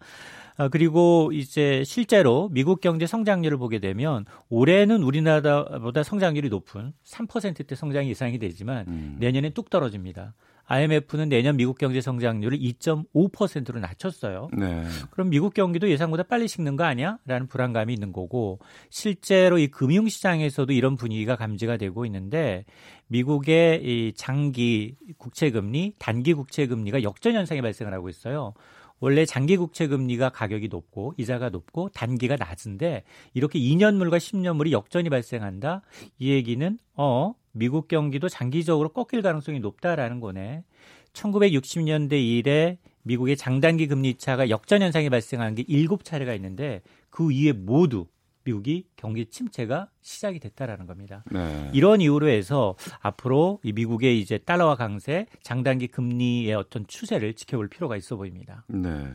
아, 그리고 이제 실제로 미국 경제 성장률을 보게 되면 올해는 우리나라보다 성장률이 높은 3%대 성장이 예상이 되지만 음. 내년엔 뚝 떨어집니다. IMF는 내년 미국 경제 성장률을 2.5%로 낮췄어요. 네. 그럼 미국 경기도 예상보다 빨리 식는 거 아니야? 라는 불안감이 있는 거고 실제로 이 금융 시장에서도 이런 분위기가 감지가 되고 있는데 미국의 이 장기 국채 금리, 단기 국채 금리가 역전 현상이 발생을 하고 있어요. 원래 장기 국채 금리가 가격이 높고 이자가 높고 단기가 낮은데 이렇게 2년물과 10년물이 역전이 발생한다. 이 얘기는 어 미국 경기도 장기적으로 꺾일 가능성이 높다라는 거네. 1960년대 이래 미국의 장단기 금리 차가 역전 현상이 발생한 게 7차례가 있는데 그 이후에 모두 미국이 경기 침체가 시작이 됐다라는 겁니다. 네. 이런 이유로 해서 앞으로 이 미국의 이제 달러화 강세, 장단기 금리의 어떤 추세를 지켜볼 필요가 있어 보입니다. 네.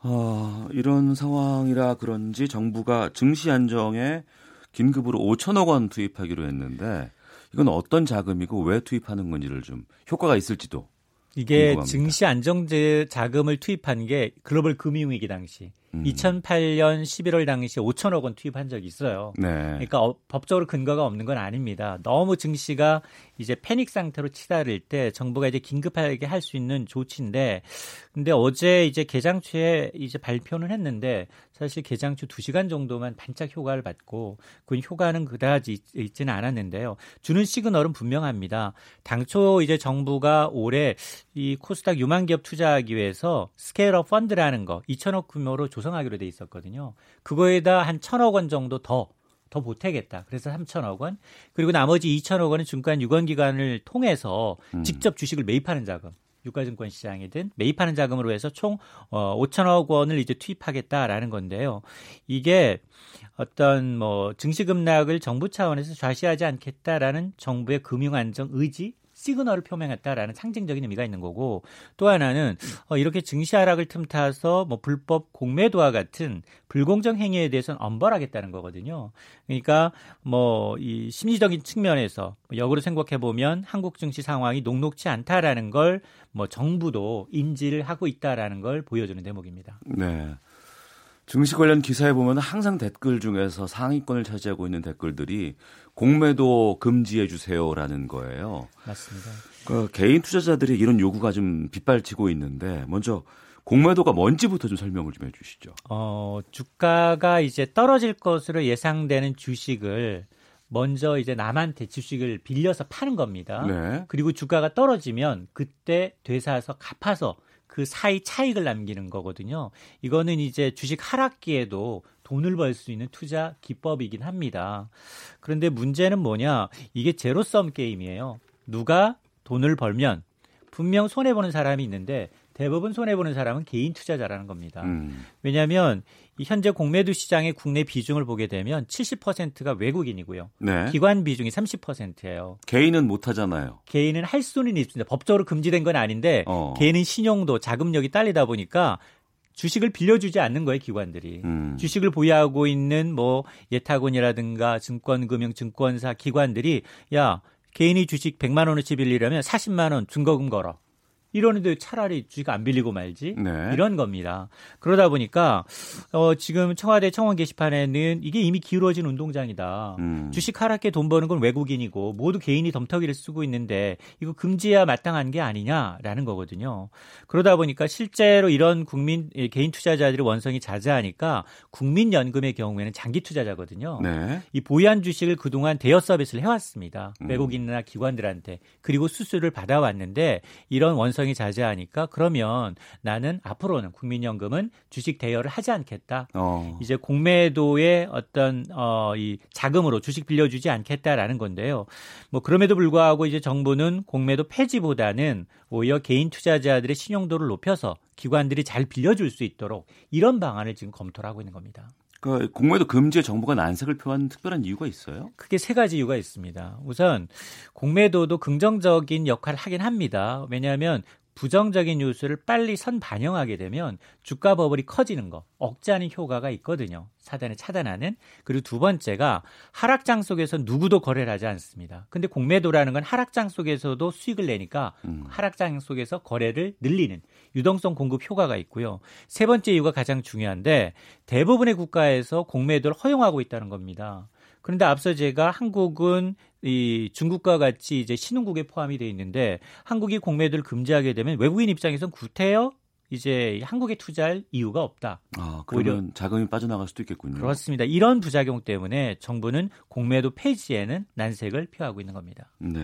어, 이런 상황이라 그런지 정부가 증시 안정에 긴급으로 5천억 원 투입하기로 했는데 이건 어떤 자금이고 왜 투입하는 건지를 좀 효과가 있을지도 이게 궁금합니다. 증시 안정제 자금을 투입한 게 글로벌 금융위기 당시 음. 2008년 11월 당시에 5천억 원 투입한 적이 있어요. 네. 그러니까 어, 법적으로 근거가 없는 건 아닙니다. 너무 증시가 이제 패닉 상태로 치달을 때 정부가 이제 긴급하게 할 수 있는 조치인데 근데 어제 이제 개장초에 이제 발표는 했는데 사실 개장초 2시간 정도만 반짝 효과를 받고 그 효과는 그다지 있 지는 않았는데요. 주는 시그널은 분명합니다. 당초 이제 정부가 올해 이 코스닥 유망 기업 투자하기 위해서 scale-up 펀드라는 거 2천억 규모로 조 성하기로 돼 있었거든요. 그거에다 한 천억 원 정도 더, 더 보태겠다. 그래서 3천억 원. 그리고 나머지 2천억 원은 중간 유관기관을 통해서 음. 직접 주식을 매입하는 자금. 유가증권 시장이든 매입하는 자금으로 해서 총 어, 5천억 원을 이제 투입하겠다라는 건데요. 이게 어떤 뭐 증시 급락을 정부 차원에서 좌시하지 않겠다라는 정부의 금융 안정 의지 시그널을 표명했다라는 상징적인 의미가 있는 거고 또 하나는 어, 이렇게 증시 하락을 틈타서 뭐 불법 공매도와 같은 불공정 행위에 대해서는 엄벌하겠다는 거거든요. 그러니까 뭐 이 심리적인 측면에서 역으로 생각해 보면 한국 증시 상황이 녹록치 않다라는 걸 뭐 정부도 인지를 하고 있다라는 걸 보여주는 대목입니다. 네. 증시 관련 기사에 보면 항상 댓글 중에서 상위권을 차지하고 있는 댓글들이 공매도 금지해 주세요라는 거예요. 맞습니다. 그 개인 투자자들이 이런 요구가 좀 빗발치고 있는데 먼저 공매도가 뭔지부터 좀 설명을 좀 해주시죠. 어, 주가가 이제 떨어질 것으로 예상되는 주식을 먼저 이제 남한테 주식을 빌려서 파는 겁니다. 네. 그리고 주가가 떨어지면 그때 되사서 갚아서 그 사이 차익을 남기는 거거든요. 이거는 이제 주식 하락기에도 돈을 벌 수 있는 투자 기법이긴 합니다. 그런데 문제는 뭐냐? 이게 제로섬 게임이에요. 누가 돈을 벌면 분명 손해 보는 사람이 있는데 대부분 손해 보는 사람은 개인 투자자라는 겁니다. 음. 왜냐하면 현재 공매도 시장의 국내 비중을 보게 되면 70%가 외국인이고요. 네. 기관 비중이 30%예요. 개인은 못 하잖아요. 개인은 할 수는 있습니다. 법적으로 금지된 건 아닌데 어. 개인은 신용도 자금력이 딸리다 보니까 주식을 빌려주지 않는 거예요, 기관들이. 음. 주식을 보유하고 있는 뭐 예타곤이라든가 증권금융 증권사 기관들이 야 개인이 주식 100만 원어치 빌리려면 40만 원 증거금 걸어. 이러는데 차라리 주식 안 빌리고 말지 네. 이런 겁니다. 그러다 보니까 어, 지금 청와대 청원 게시판에는 이게 이미 기울어진 운동장이다. 음. 주식 하락에 돈 버는 건 외국인이고 모두 개인이 덤터기를 쓰고 있는데 이거 금지해야 마땅한 게 아니냐라는 거거든요. 그러다 보니까 실제로 이런 국민 예, 개인 투자자들의 원성이 자자하니까 국민연금의 경우에는 장기 투자자거든요. 네. 이 보유한 주식을 그동안 대여 서비스를 해왔습니다. 음. 외국인이나 기관들한테. 그리고 수수료를 받아왔는데 이런 원성 이 자제하니까 그러면 나는 앞으로는 국민연금은 주식 대여를 하지 않겠다. 어. 이제 공매도의 어떤 어, 이 자금으로 주식 빌려주지 않겠다라는 건데요. 뭐 그럼에도 불구하고 이제 정부는 공매도 폐지보다는 오히려 개인 투자자들의 신용도를 높여서 기관들이 잘 빌려줄 수 있도록 이런 방안을 지금 검토를 하고 있는 겁니다. 그 공매도 금지에 정부가 난색을 표한 특별한 이유가 있어요? 크게 세 가지 이유가 있습니다. 우선 공매도도 긍정적인 역할을 하긴 합니다. 왜냐하면 부정적인 뉴스를 빨리 선 반영하게 되면 주가 버블이 커지는 거, 억제하는 효과가 있거든요. 사단을 차단하는. 그리고 두 번째가 하락장 속에서 누구도 거래를 하지 않습니다. 근데 공매도라는 건 하락장 속에서도 수익을 내니까 음. 하락장 속에서 거래를 늘리는 유동성 공급 효과가 있고요. 세 번째 이유가 가장 중요한데 대부분의 국가에서 공매도를 허용하고 있다는 겁니다. 그런데 앞서 제가 한국은 이 중국과 같이 이제 신흥국에 포함이 돼 있는데 한국이 공매도를 금지하게 되면 외국인 입장에선 구태여 이제 한국에 투자할 이유가 없다. 아, 그러면 자금이 빠져나갈 수도 있겠군요. 그렇습니다. 이런 부작용 때문에 정부는 공매도 폐지에는 난색을 표하고 있는 겁니다. 네.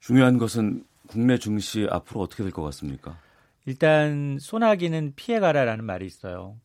중요한 것은 국내 증시 앞으로 어떻게 될 것 같습니까? 일단 소나기는 피해가라라는 말이 있어요.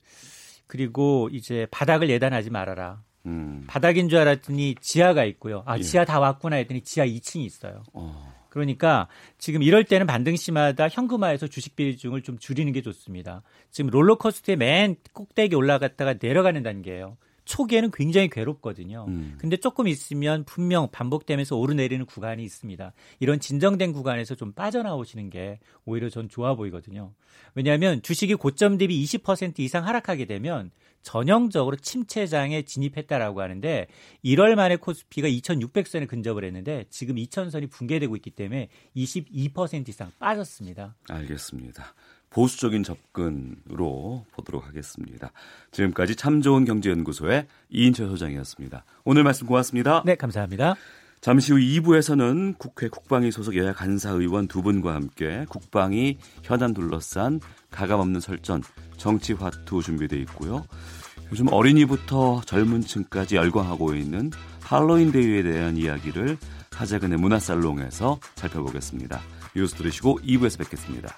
그리고 이제 바닥을 예단하지 말아라. 음. 바닥인 줄 알았더니 지하가 있고요. 아, 예. 지하 다 왔구나 했더니 지하 2층이 있어요. 어. 그러니까 지금 이럴 때는 반등 시마다 현금화해서 주식 비중을 좀 줄이는 게 좋습니다. 지금 롤러코스터의 맨 꼭대기 올라갔다가 내려가는 단계예요. 초기에는 굉장히 괴롭거든요. 음. 근데 조금 있으면 분명 반복되면서 오르내리는 구간이 있습니다. 이런 진정된 구간에서 좀 빠져나오시는 게 오히려 전 좋아 보이거든요. 왜냐하면 주식이 고점 대비 20% 이상 하락하게 되면 전형적으로 침체장에 진입했다라고 하는데 1월 말에 코스피가 2,600선에 근접을 했는데 지금 2,000선이 붕괴되고 있기 때문에 22% 이상 빠졌습니다. 알겠습니다. 보수적인 접근으로 보도록 하겠습니다. 지금까지 참 좋은 경제연구소의 이인철 소장이었습니다. 오늘 말씀 고맙습니다. 네, 감사합니다. 잠시 후 2부에서는 국회 국방위 소속 여야 간사 의원 두 분과 함께 국방위 현안 둘러싼 가감없는 설전 정치 화투 준비되어 있고요. 요즘 어린이부터 젊은 층까지 열광하고 있는 할로윈 데이에 대한 이야기를 하재근의 문화살롱에서 살펴보겠습니다. 뉴스 들으시고 2부에서 뵙겠습니다.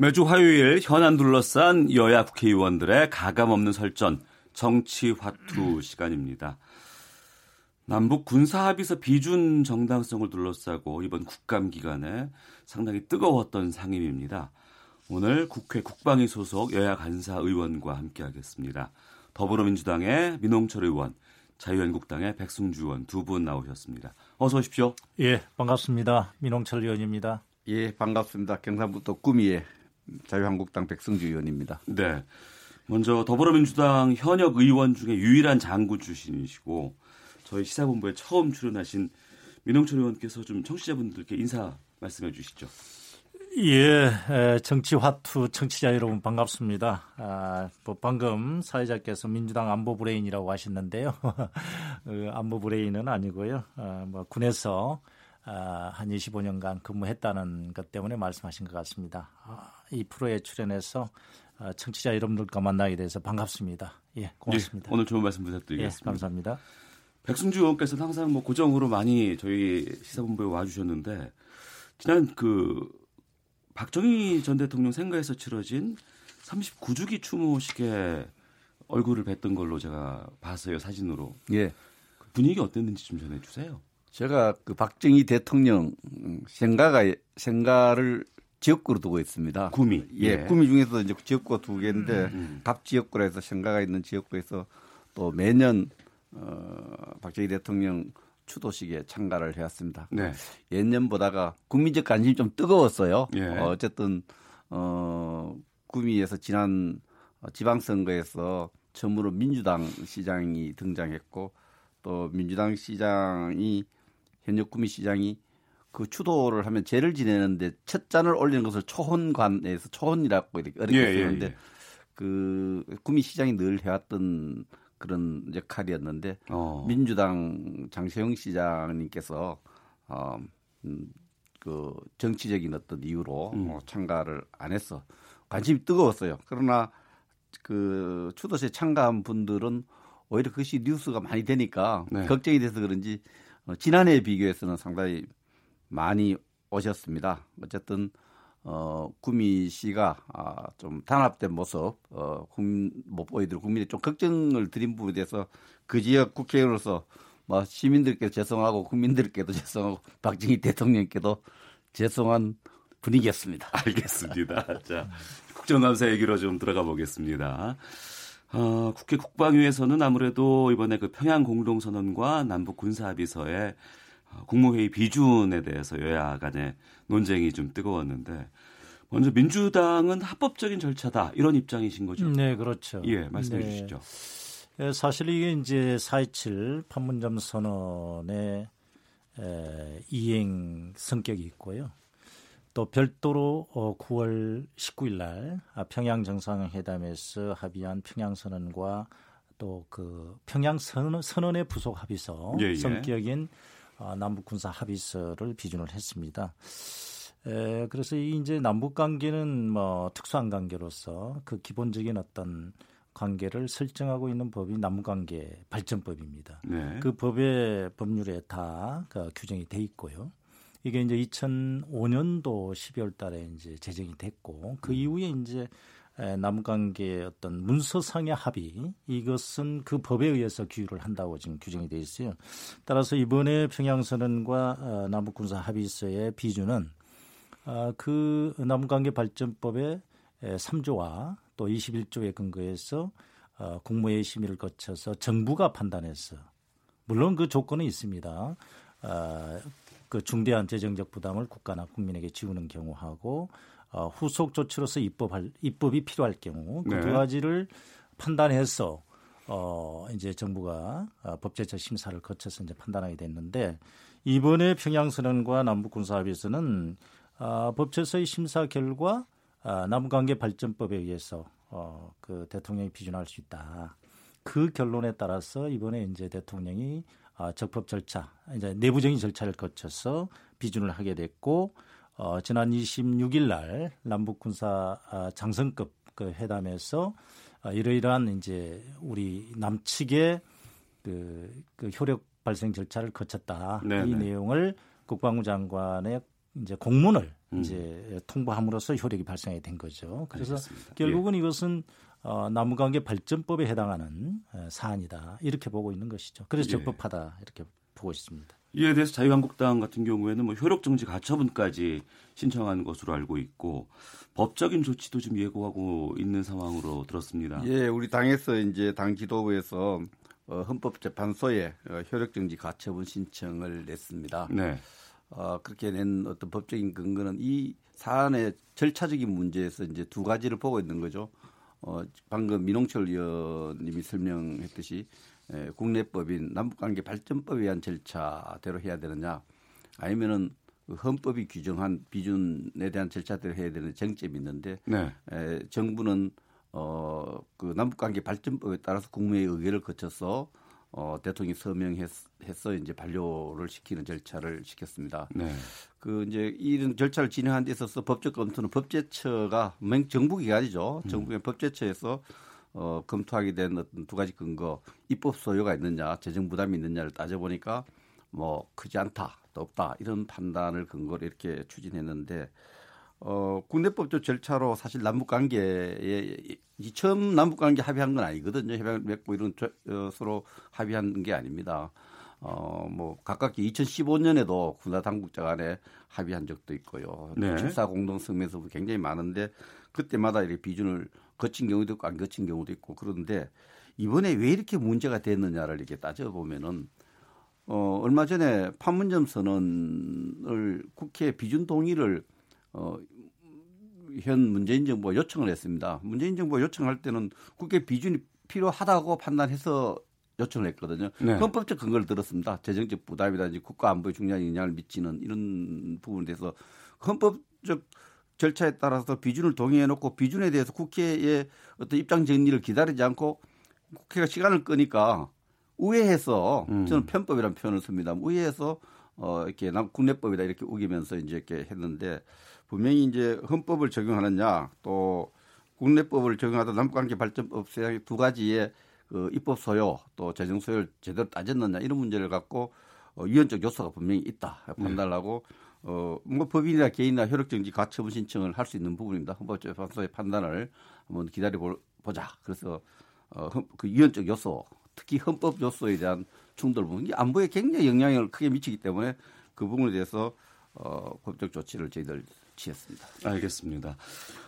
매주 화요일 현안 둘러싼 여야 국회의원들의 가감없는 설전 정치 화투 시간입니다. 남북 군사 합의서 비준 정당성을 둘러싸고 이번 국감 기간에 상당히 뜨거웠던 상임입니다. 오늘 국회 국방위 소속 여야 간사 의원과 함께하겠습니다. 더불어민주당의 민홍철 의원, 자유한국당의 백승주 의원 두 분 나오셨습니다. 어서 오십시오. 예, 반갑습니다. 민홍철 의원입니다. 예, 반갑습니다. 경상북도 구미의 자유한국당 백승주 의원입니다. 네. 먼저 더불어민주당 현역 의원 중에 유일한 장군 출신이시고 저희 시사본부에 처음 출연하신 민홍철 의원께서 좀 청취자분들께 인사 말씀해 주시죠. 예, 에, 정치화투 청취자 여러분 반갑습니다. 아, 뭐 방금 사회자께서 민주당 안보 브레인이라고 하셨는데요. 그 안보 브레인은 아니고요. 아, 뭐 군에서 아, 한 25년간 근무했다는 것 때문에 말씀하신 것 같습니다. 아, 이 프로에 출연해서 아, 청취자 여러분들과 만나게 돼서 반갑습니다. 예, 고맙습니다. 예, 오늘 좋은 말씀 부탁드리겠습니다. 예, 감사합니다. 백승주 의원께서는 항상 뭐 고정으로 많이 저희 시사본부에 와주셨는데 지난 그 박정희 전 대통령 생가에서 치러진 39주기 추모식에 얼굴을 뵀던 걸로 제가 봤어요 사진으로. 예. 분위기 어땠는지 좀 전해주세요. 제가 그 박정희 대통령 생가가 생가를 지역구로 두고 있습니다. 구미. 예, 예. 구미 중에서 이제 지역구가 두 개인데 음. 갑 지역구라 해서 생가가 있는 지역구에서 또 매년 어, 박정희 대통령 추도식에 참가를 해왔습니다. 네. 예년보다가 국민적 관심이 좀 뜨거웠어요. 예. 어, 어쨌든 어, 구미에서 지난 지방선거에서 처음으로 민주당 시장이 등장했고 또 민주당 시장이 현역 구미 시장이 그 추도를 하면 제를 지내는데 첫 잔을 올리는 것을 초혼관에서 초혼이라고 이렇게 어렵게 예, 예, 쓰는데 예. 그 구미 시장이 늘 해왔던 그런 역할이었는데 어. 민주당 장세영 시장님께서 어, 음, 그 정치적인 어떤 이유로 음. 어, 참가를 안 했어 관심이 뜨거웠어요. 그러나 그 추도식에 참가한 분들은 오히려 그것이 뉴스가 많이 되니까 네. 걱정이 돼서 그런지 어, 지난해에 비교해서는 상당히 많이 오셨습니다. 어쨌든 어, 구미 씨가 아, 좀 단합된 모습 어, 국민, 못 보이도록 국민이 좀 걱정을 드린 부분에 대해서 그 지역 국회의원으로서 뭐 시민들께 죄송하고 국민들께도 죄송하고 박정희 대통령께도 죄송한 분위기였습니다. 알겠습니다. 자, 국정감사 얘기로 좀 들어가 보겠습니다. 어, 국회 국방위에서는 아무래도 이번에 그 평양 공동선언과 남북 군사합의서의 어, 국무회의 비준에 대해서 여야 간의 논쟁이 좀 뜨거웠는데 먼저 민주당은 합법적인 절차다 이런 입장이신 거죠? 네, 그렇죠. 예, 말씀해 네. 주시죠. 예, 사실 이게 이제 4.27 판문점 선언의 에, 이행 성격이 있고요. 또 별도로 어, 9월 19일 날 아, 평양 정상회담에서 합의한 평양 선언과 또 그 평양 선언, 선언의 부속 합의서 예, 예. 성격인 어, 남북 군사 합의서를 비준을 했습니다. 에, 그래서 이 이제 남북 관계는 뭐 특수한 관계로서 그 기본적인 어떤 관계를 설정하고 있는 법이 남북관계 발전법입니다. 네. 그 법의 법률에 다그 규정이 돼 있고요. 이게 이제 2005년도 12월 달에 이제 제정이 됐고 그 이후에 이제 에, 남북관계 어떤 문서상의 합의 이것은 그 법에 의해서 규율을 한다고 지금 규정이 돼 있어요. 따라서 이번에 평양선언과 어, 남북군사 합의서의 비준은 아, 그 남북관계 발전법의 에, 3조와 또 21조에 근거해서 어, 국무회의 심의를 거쳐서 정부가 판단해서 물론 그 조건은 있습니다. 어, 그 중대한 재정적 부담을 국가나 국민에게 지우는 경우하고 어, 후속 조치로서 입법할 입법이 필요할 경우 그두 네. 가지를 판단해서 어 이제 정부가 어, 법제처 심사를 거쳐서 이제 판단하게 됐는데 이번에 평양 선언과 남북 군사 합의서는 아, 법제처의 심사 결과 아, 남북관계 발전법에 의해서 어, 그 대통령이 비준할 수 있다. 그 결론에 따라서 이번에 이제 대통령이 아, 적법 절차, 이제 내부적인 절차를 거쳐서 비준을 하게 됐고 어, 지난 26일 날 남북 군사 아, 장성급 그 회담에서 아, 이러이러한 이제 우리 남측의 그, 그 효력 발생 절차를 거쳤다. 네네. 이 내용을 국방부 장관의 이제 공문을 음. 이제 통보함으로써 효력이 발생이 된 거죠. 그래서 알겠습니다. 결국은 이것은 어, 남북관계 발전법에 해당하는 어, 사안이다 이렇게 보고 있는 것이죠. 그래서 예. 적법하다 이렇게 보고 있습니다. 이에 대해서 자유한국당 같은 경우에는 뭐 효력정지 가처분까지 신청한 것으로 알고 있고 법적인 조치도 지금 예고하고 있는 상황으로 들었습니다. 예, 우리 당에서 이제 당 지도부에서 어, 헌법재판소에 어, 효력정지 가처분 신청을 냈습니다. 네. 어, 그렇게 낸 어떤 법적인 근거는 이 사안의 절차적인 문제에서 이제 두 가지를 보고 있는 거죠. 어, 방금 민홍철 의원님이 설명했듯이 에, 국내법인 남북관계 발전법에 의한 절차대로 해야 되느냐, 아니면은 그 헌법이 규정한 비준에 대한 절차들을 해야 되는 쟁점이 있는데 네. 에, 정부는 어, 그 남북관계 발전법에 따라서 국무회의 의결을 거쳐서 어, 대통령이 서명해서 이제 반려를 시키는 절차를 시켰습니다. 네. 그 이제 이런 절차를 진행하는 데 있어서 법적 검토는 법제처가 맹 정부 기관이죠. 정부의 법제처에서 어, 검토하게 된 어떤 두 가지 근거, 입법 소요가 있느냐, 재정 부담이 있느냐를 따져보니까 뭐 크지 않다, 또 없다 이런 판단을 근거로 이렇게 추진했는데 어, 국내법적 절차로 사실 남북 관계에 이 처음 남북 관계 합의한 건 아니거든요. 협약 맺고 이런 저, 어, 서로 합의한 게 아닙니다. 어, 뭐 가깝게 2015년에도 군사 당국자 간에 합의한 적도 있고요. 네. 7사 공동 성명서도 굉장히 많은데 그때마다 이렇게 비준을 거친 경우도 있고 안 거친 경우도 있고 그런데 이번에 왜 이렇게 문제가 됐느냐를 이렇게 따져보면은 어, 얼마 전에 판문점 선언을 국회 비준 동의를 어, 현 문재인 정부가 요청을 했습니다. 문재인 정부가 요청할 때는 국회 비준이 필요하다고 판단해서 요청을 했거든요. 네. 헌법적 근거를 들었습니다. 재정적 부담이라든지 국가 안보에 중요한 영향을 미치는 이런 부분에 대해서 헌법적 절차에 따라서 비준을 동의해 놓고 비준에 대해서 국회의 어떤 입장 정리를 기다리지 않고 국회가 시간을 끄니까 우회해서 음. 저는 편법이라는 표현을 씁니다. 우회해서 어 이렇게 남 국내법이다 이렇게 우기면서 이제 이렇게 했는데 분명히 이제 헌법을 적용하느냐 또 국내법을 적용하다 남북관계 발전법 두 가지의 그 입법 소요 또 재정 소요를 제대로 따졌느냐 이런 문제를 갖고 어, 유연적 요소가 분명히 있다 판단을 하고 어뭐 법인이나 개인이나 효력정지 가처분 신청을 할 수 있는 부분입니다. 헌법재판소의 판단을 한번 기다려 보자. 그래서 어, 헌- 그 유연적 요소 특히 헌법 요소에 대한 충돌 부분 이 안보에 굉장히 영향을 크게 미치기 때문에 그 부분에 대해서 어, 법적 조치를 저희들 취했습니다. 알겠습니다.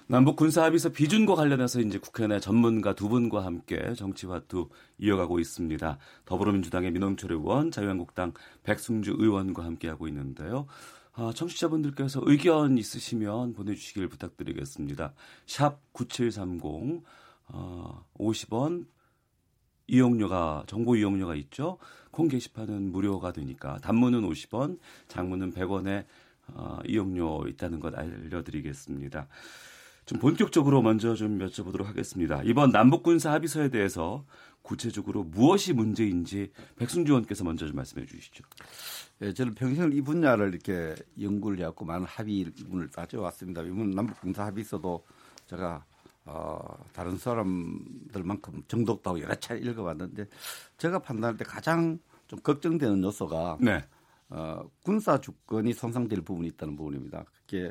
남북 군사 합의서 비준과 관련해서 이제 국회 내 전문가 두 분과 함께 정치화투 이어가고 있습니다. 더불어민주당의 민홍철 의원, 자유한국당 백승주 의원과 함께하고 있는데요. 아, 청취자분들께서 의견 있으시면 보내주시길 부탁드리겠습니다. 샵 9730, 어, 50원, 이용료가 정보 이용료가 있죠. 콩 게시판은 무료가 되니까 단문은 50원, 장문은 100원에 어, 이용료 있다는 것 알려드리겠습니다. 좀 본격적으로 먼저 좀 여쭤보도록 하겠습니다. 이번 남북 군사 합의서에 대해서 구체적으로 무엇이 문제인지 백승주 의원께서 먼저 좀 말씀해 주시죠. 예, 저는 평생 이 분야를 이렇게 연구를 해왔고 많은 합의문을 따져왔습니다. 이번 남북 군사 합의서도 제가 어, 다른 사람들만큼 정독도 하고 여러 차례 읽어봤는데 제가 판단할 때 가장 좀 걱정되는 요소가 네. 어, 군사 주권이 손상될 부분이 있다는 부분입니다. 그게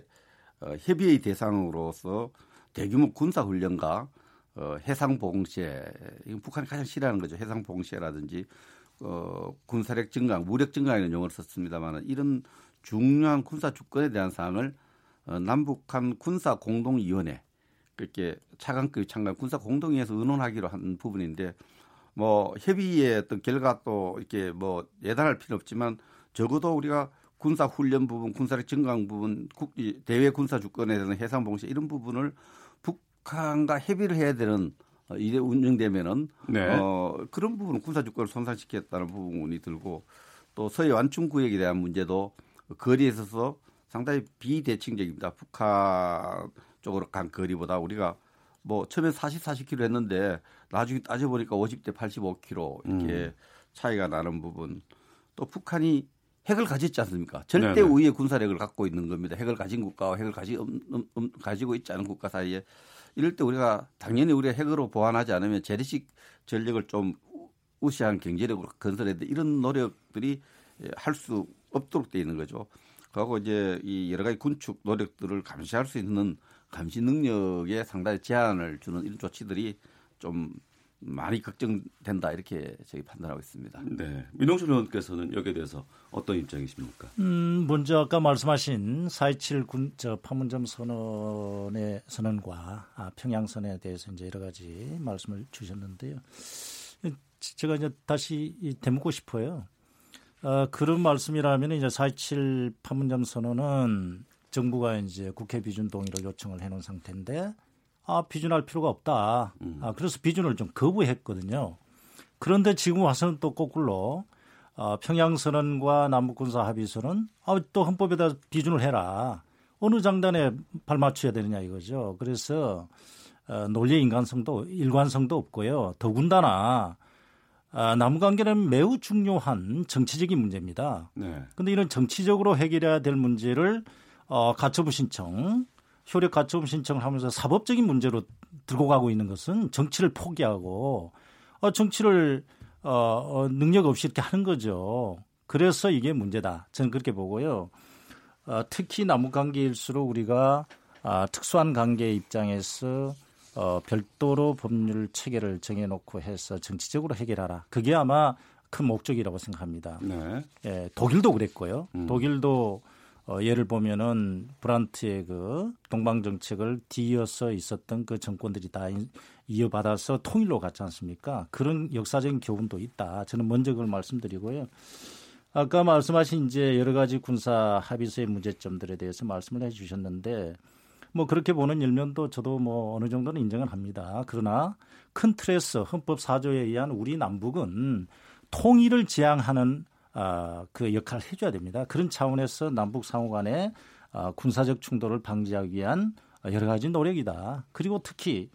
어, 협의의 대상으로서 대규모 군사 훈련과 어, 해상 봉쇄, 이건 북한이 가장 싫어하는 거죠. 해상 봉쇄라든지 어, 군사력 증강, 무력 증강이라는 용어를 썼습니다만 이런 중요한 군사 주권에 대한 사항을 어, 남북한 군사 공동위원회 그렇게 차관급 참관 군사 공동위에서 의논하기로 한 부분인데 뭐 협의의 어떤 결과 또 이렇게 뭐 예단할 필요 없지만 적어도 우리가 군사 훈련 부분, 군사력 증강 부분, 국, 이 대외 군사 주권에 대한 해상 봉쇄 이런 부분을 북한과 협의를 해야 되는 어, 이래 운영되면은 네. 어, 그런 부분은 군사 주권을 손상시켰다는 부분이 들고 또 서해 완충 구역에 대한 문제도 거리에 있어서 상당히 비대칭적입니다. 북한 쪽으로 간 거리보다 우리가 뭐 처음에 40, 40km 했는데 나중에 따져보니까 50대 85km 이렇게 음. 차이가 나는 부분 또 북한이 핵을 가졌지 않습니까? 절대 네네. 우위의 군사력을 갖고 있는 겁니다. 핵을 가진 국가와 핵을 가지, 음, 음, 음, 가지고 있지 않은 국가 사이에 이럴 때 우리가 당연히 우리가 핵으로 보완하지 않으면 재래식 전력을 좀 우시한 경제력으로 건설해야 돼. 이런 노력들이 할 수 없도록 돼 있는 거죠. 그리고 이제 이 여러 가지 군축 노력들을 감시할 수 있는 감시 능력에 상당히 제한을 주는 이런 조치들이 좀 많이 걱정된다 이렇게 저희 판단하고 있습니다. 네. 민홍철 의원께서는 여기에 대해서 어떤 입장이십니까? 음, 먼저 아까 말씀하신 4.27 군, 저 판문점 선언의 선언과 아, 평양선에 대해서 이제 여러 가지 말씀을 주셨는데요. 제가 이제 다시 이 되묻고 싶어요. 어, 그런 말씀이라면 이제 4.27 판문점 선언은 정부가 이제 국회 비준 동의를 요청을 해놓은 상태인데 아, 비준할 필요가 없다. 아, 그래서 비준을 좀 거부했거든요. 그런데 지금 와서는 또 거꾸로 어, 평양선언과 남북군사 합의서는 아, 또 헌법에다 비준을 해라. 어느 장단에 발맞춰야 되느냐 이거죠. 그래서 어, 논리의 인간성도 일관성도 없고요. 더군다나 아, 남관계는 매우 중요한 정치적인 문제입니다. 네. 근데 이런 정치적으로 해결해야 될 문제를 어, 가처분 신청, 효력 가처분 신청을 하면서 사법적인 문제로 들고 가고 있는 것은 정치를 포기하고 어, 정치를 어, 어, 능력 없이 이렇게 하는 거죠. 그래서 이게 문제다. 저는 그렇게 보고요. 어, 특히 남북 관계일수록 우리가 아, 특수한 관계 입장에서 어, 별도로 법률 체계를 정해놓고 해서 정치적으로 해결하라. 그게 아마 큰 목적이라고 생각합니다. 네. 예, 독일도 그랬고요. 음. 독일도 어, 예를 보면은 브란트의 그 동방 정책을 뒤이어서 있었던 그 정권들이 다 인- 이어받아서 통일로 갔지 않습니까? 그런 역사적인 교훈도 있다. 저는 먼저 그걸 말씀드리고요. 아까 말씀하신 이제 여러 가지 군사 합의서의 문제점들에 대해서 말씀을 해주셨는데 뭐 그렇게 보는 일면도 저도 뭐 어느 정도는 인정을 합니다. 그러나 큰 틀에서 헌법 4조에 의한 우리 남북은 통일을 지향하는 아, 그 역할을 해줘야 됩니다. 그런 차원에서 남북 상호 간의 아, 군사적 충돌을 방지하기 위한 여러 가지 노력이다. 그리고 특히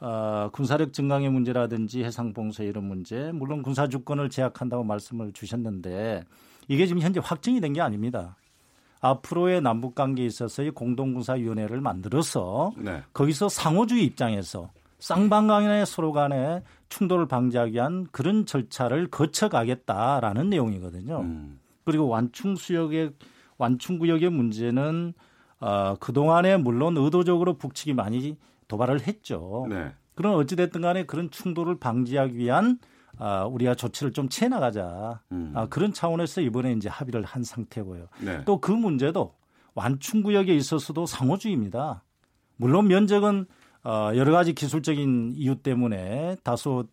어, 군사력 증강의 문제라든지 해상 봉쇄 이런 문제, 물론 군사 주권을 제약한다고 말씀을 주셨는데 이게 지금 현재 확정이 된 게 아닙니다. 앞으로의 남북 관계에 있어서의 공동군사위원회를 만들어서 네. 거기서 상호주의 입장에서 쌍방간의 서로 간의 충돌을 방지하기 위한 그런 절차를 거쳐가겠다라는 내용이거든요. 음. 그리고 완충 수역의 완충 구역의 문제는 어, 그동안에 물론 의도적으로 북측이 많이 도발을 했죠. 네. 그런 어찌 됐든 간에 그런 충돌을 방지하기 위한 아, 우리가 조치를 좀 취해 나가자. 음. 아, 그런 차원에서 이번에 이제 합의를 한 상태고요. 네. 또그 문제도 완충 구역에 있어서도 상호주의입니다. 물론 면적은 어, 여러 가지 기술적인 이유 때문에 다소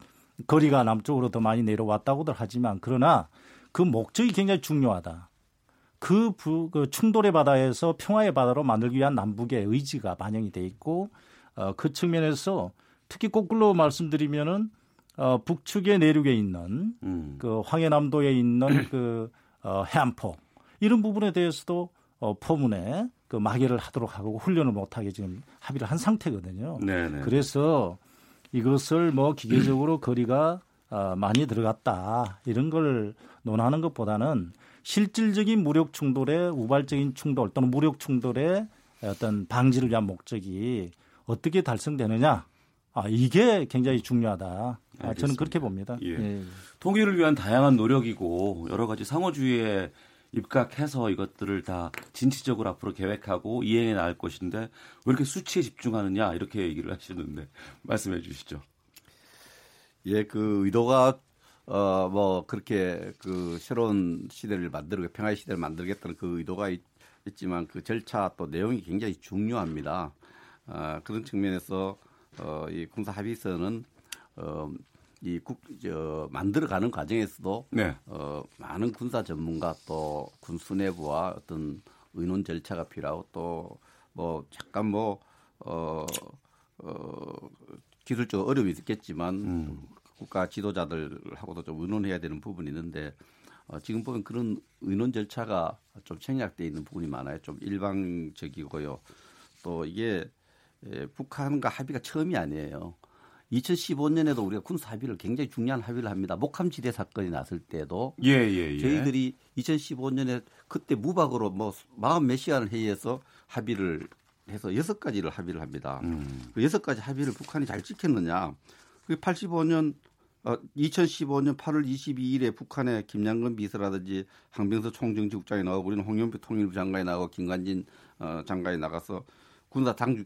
거리가 남쪽으로 더 많이 내려왔다고들 하지만 그러나 그 목적이 굉장히 중요하다. 그, 부, 그 충돌의 바다에서 평화의 바다로 만들기 위한 남북의 의지가 반영이 돼 있고 어, 그 측면에서 특히 거꾸로 말씀드리면은 어, 북측의 내륙에 있는 음. 그 황해남도에 있는 그 어, 해안포 이런 부분에 대해서도 어, 포문에 그 마개를 하도록 하고 훈련을 못하게 지금 합의를 한 상태거든요. 네네. 그래서 이것을 뭐 기계적으로 거리가 어, 많이 들어갔다 이런 걸 논하는 것보다는 실질적인 무력 충돌의 우발적인 충돌 또는 무력 충돌의 어떤 방지를 위한 목적이 어떻게 달성되느냐 아, 이게 굉장히 중요하다. 아, 저는. 그렇게 봅니다. 예. 예. 통일을 위한 다양한 노력이고 여러 가지 상호주의에 입각해서 이것들을 다 진취적으로 앞으로 계획하고 이행해 나갈 것인데 왜 이렇게 수치에 집중하느냐 이렇게 얘기를 하시는데 말씀해 주시죠. 예, 그 의도가 어 뭐 그렇게 그 새로운 시대를 만들고 평화의 시대를 만들겠다는 그 의도가 있, 지만그 절차 또 내용이 굉장히 중요합니다. 아, 그런 측면에서 어, 이 군사 합의서는 어, 이 국, 저, 만들어가는 과정에서도 네. 어, 많은 군사 전문가 또 군수 내부와 어떤 의논 절차가 필요하고 또 뭐 잠깐 뭐 어, 어, 기술적 어려움이 있겠지만 음. 국가 지도자들하고도 좀 의논해야 되는 부분이 있는데 어, 지금 보면 그런 의논 절차가 좀 생략돼 있는 부분이 많아요. 좀 일방적이고요. 또 이게 에, 북한과 합의가 처음이 아니에요. 2015년에도 우리가 군사 합의를 굉장히 중요한 합의를 합니다. 목함지대 사건이 났을 때도 예, 예, 예. 저희들이 2015년에 그때 무박으로 뭐 마흔 몇 시간을 회의해서 합의를 해서 여섯 가지를 합의를 합니다. 음. 그 여섯 가지 합의를 북한이 잘 지켰느냐? 그 85년 어, 2015년 8월 22일에 북한의 김양근 비서라든지 항병서 총정치국장이 나오고 우리는 홍영표 통일부 장관이 나오고 김관진 어, 장관이 나가서 군사 당국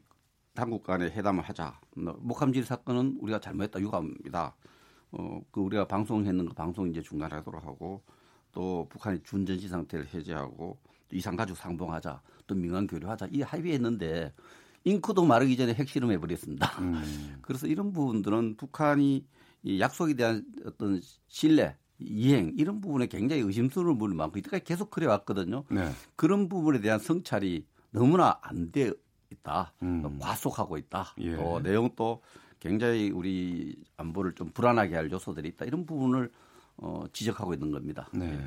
당국 간에 회담을 하자. 뭐, 목함질 사건은 우리가 잘못했다 유감입니다. 어, 그 우리가 방송했는 거 방송 이제 중단하도록 하고 또 북한이 준전시 상태를 해제하고 또 이상 가족 상봉하자. 또 민간 교류하자. 이 합의했는데 잉크도 마르기 전에 핵실험해 버렸습니다. 음. 그래서 이런 부분들은 북한이 이 약속에 대한 어떤 신뢰, 이행 이런 부분에 굉장히 의심스러운 부분이 많고 이때까지 계속 그래 왔거든요. 네. 그런 부분에 대한 성찰이 너무나 안 돼 있다. 음. 과속하고 있다. 예. 또 내용도 굉장히 우리 안보를 좀 불안하게 할 요소들이 있다. 이런 부분을 어, 지적하고 있는 겁니다. 네.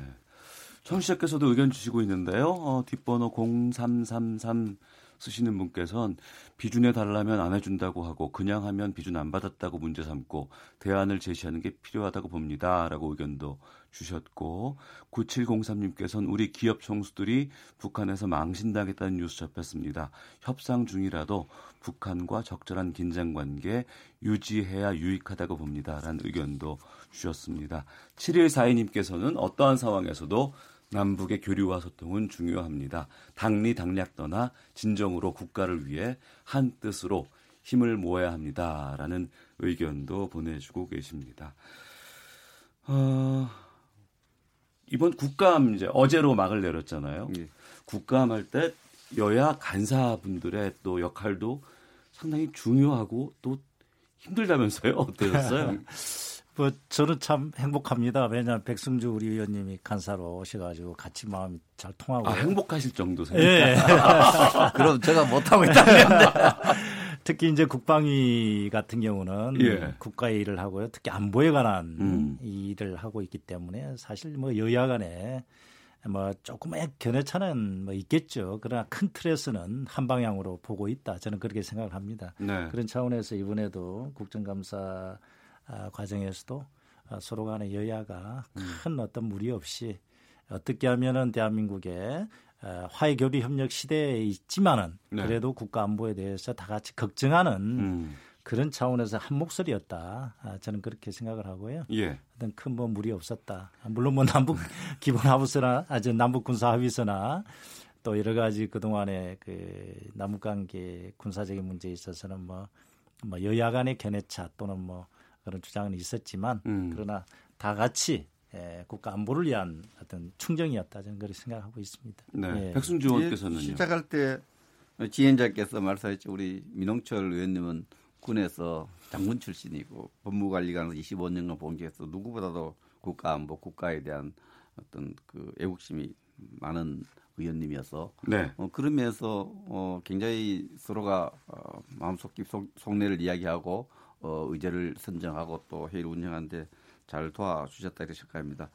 청취자께서도 의견 주시고 있는데요. 어, 뒷번호 0333 쓰시는 분께서는 비준해 달라면 안 해준다고 하고 그냥 하면 비준 안 받았다고 문제 삼고 대안을 제시하는 게 필요하다고 봅니다라고 의견도 주셨고 9703님께서는 우리 기업 총수들이 북한에서 망신당했다는 뉴스 접했습니다. 협상 중이라도 북한과 적절한 긴장 관계 유지해야 유익하다고 봅니다라는 의견도 주셨습니다. 7142님께서는 어떠한 상황에서도 남북의 교류와 소통은 중요합니다. 당리 당략 떠나 진정으로 국가를 위해 한 뜻으로 힘을 모아야 합니다라는 의견도 보내주고 계십니다. 어, 이번 국감 이제 어제로 막을 내렸잖아요. 예. 국감 할 때 여야 간사분들의 또 역할도 상당히 중요하고 또 힘들다면서요? 어떠셨어요? 뭐 저는 참 행복합니다. 왜냐하면 백승주 우리 의원님이 간사로 오셔가지고 같이 마음이 잘 통하고. 아, 행복하실 정도 예. 그럼 제가 못하고 있다는데. 특히 이제 국방위 같은 경우는 예. 국가의 일을 하고요. 특히 안보에 관한 음. 일을 하고 있기 때문에 사실 뭐 여야 간에 뭐 조금의 견해차는 뭐 있겠죠. 그러나 큰 틀에서는 한 방향으로 보고 있다. 저는 그렇게 생각을 합니다. 네. 그런 차원에서 이번에도 국정감사 아, 과정에서도 아, 서로 간의 여야가 큰 어떤 무리 없이 어떻게 하면은 대한민국의 어, 화해 교류 협력 시대에 있지만은 네. 그래도 국가 안보에 대해서 다 같이 걱정하는 음. 그런 차원에서 한 목소리였다. 아, 저는 그렇게 생각을 하고요. 예. 어떤 큰 뭐 무리 없었다. 아, 물론 뭐 남북 기본 합의서나 아주 남북 군사 합의서나 또 여러 가지 그 동안의 그 남북 관계 군사적인 문제에 있어서는 뭐, 뭐 여야 간의 견해차 또는 뭐 그런 주장은 있었지만 음. 그러나 다 같이 예, 국가 안보를 위한 어떤 충정이었다 저는 그렇게 생각하고 있습니다. 네. 예. 백승주 의원께서는요. 시작할 때 지혜자께서 말씀하셨죠. 우리 민홍철 의원님은 군에서 장군 출신이고 법무관리관에서 25년간 봉직해서 누구보다도 국가 안보, 국가에 대한 어떤 그 애국심이 많은 의원님이어서 네. 어, 그러면서 어, 굉장히 서로가 어, 마음속 깊 속, 속내를 이야기하고 어, 의제를 선정하고 또 회의를 운영하는데 잘 도와주셨다 이렇게 생각합니다.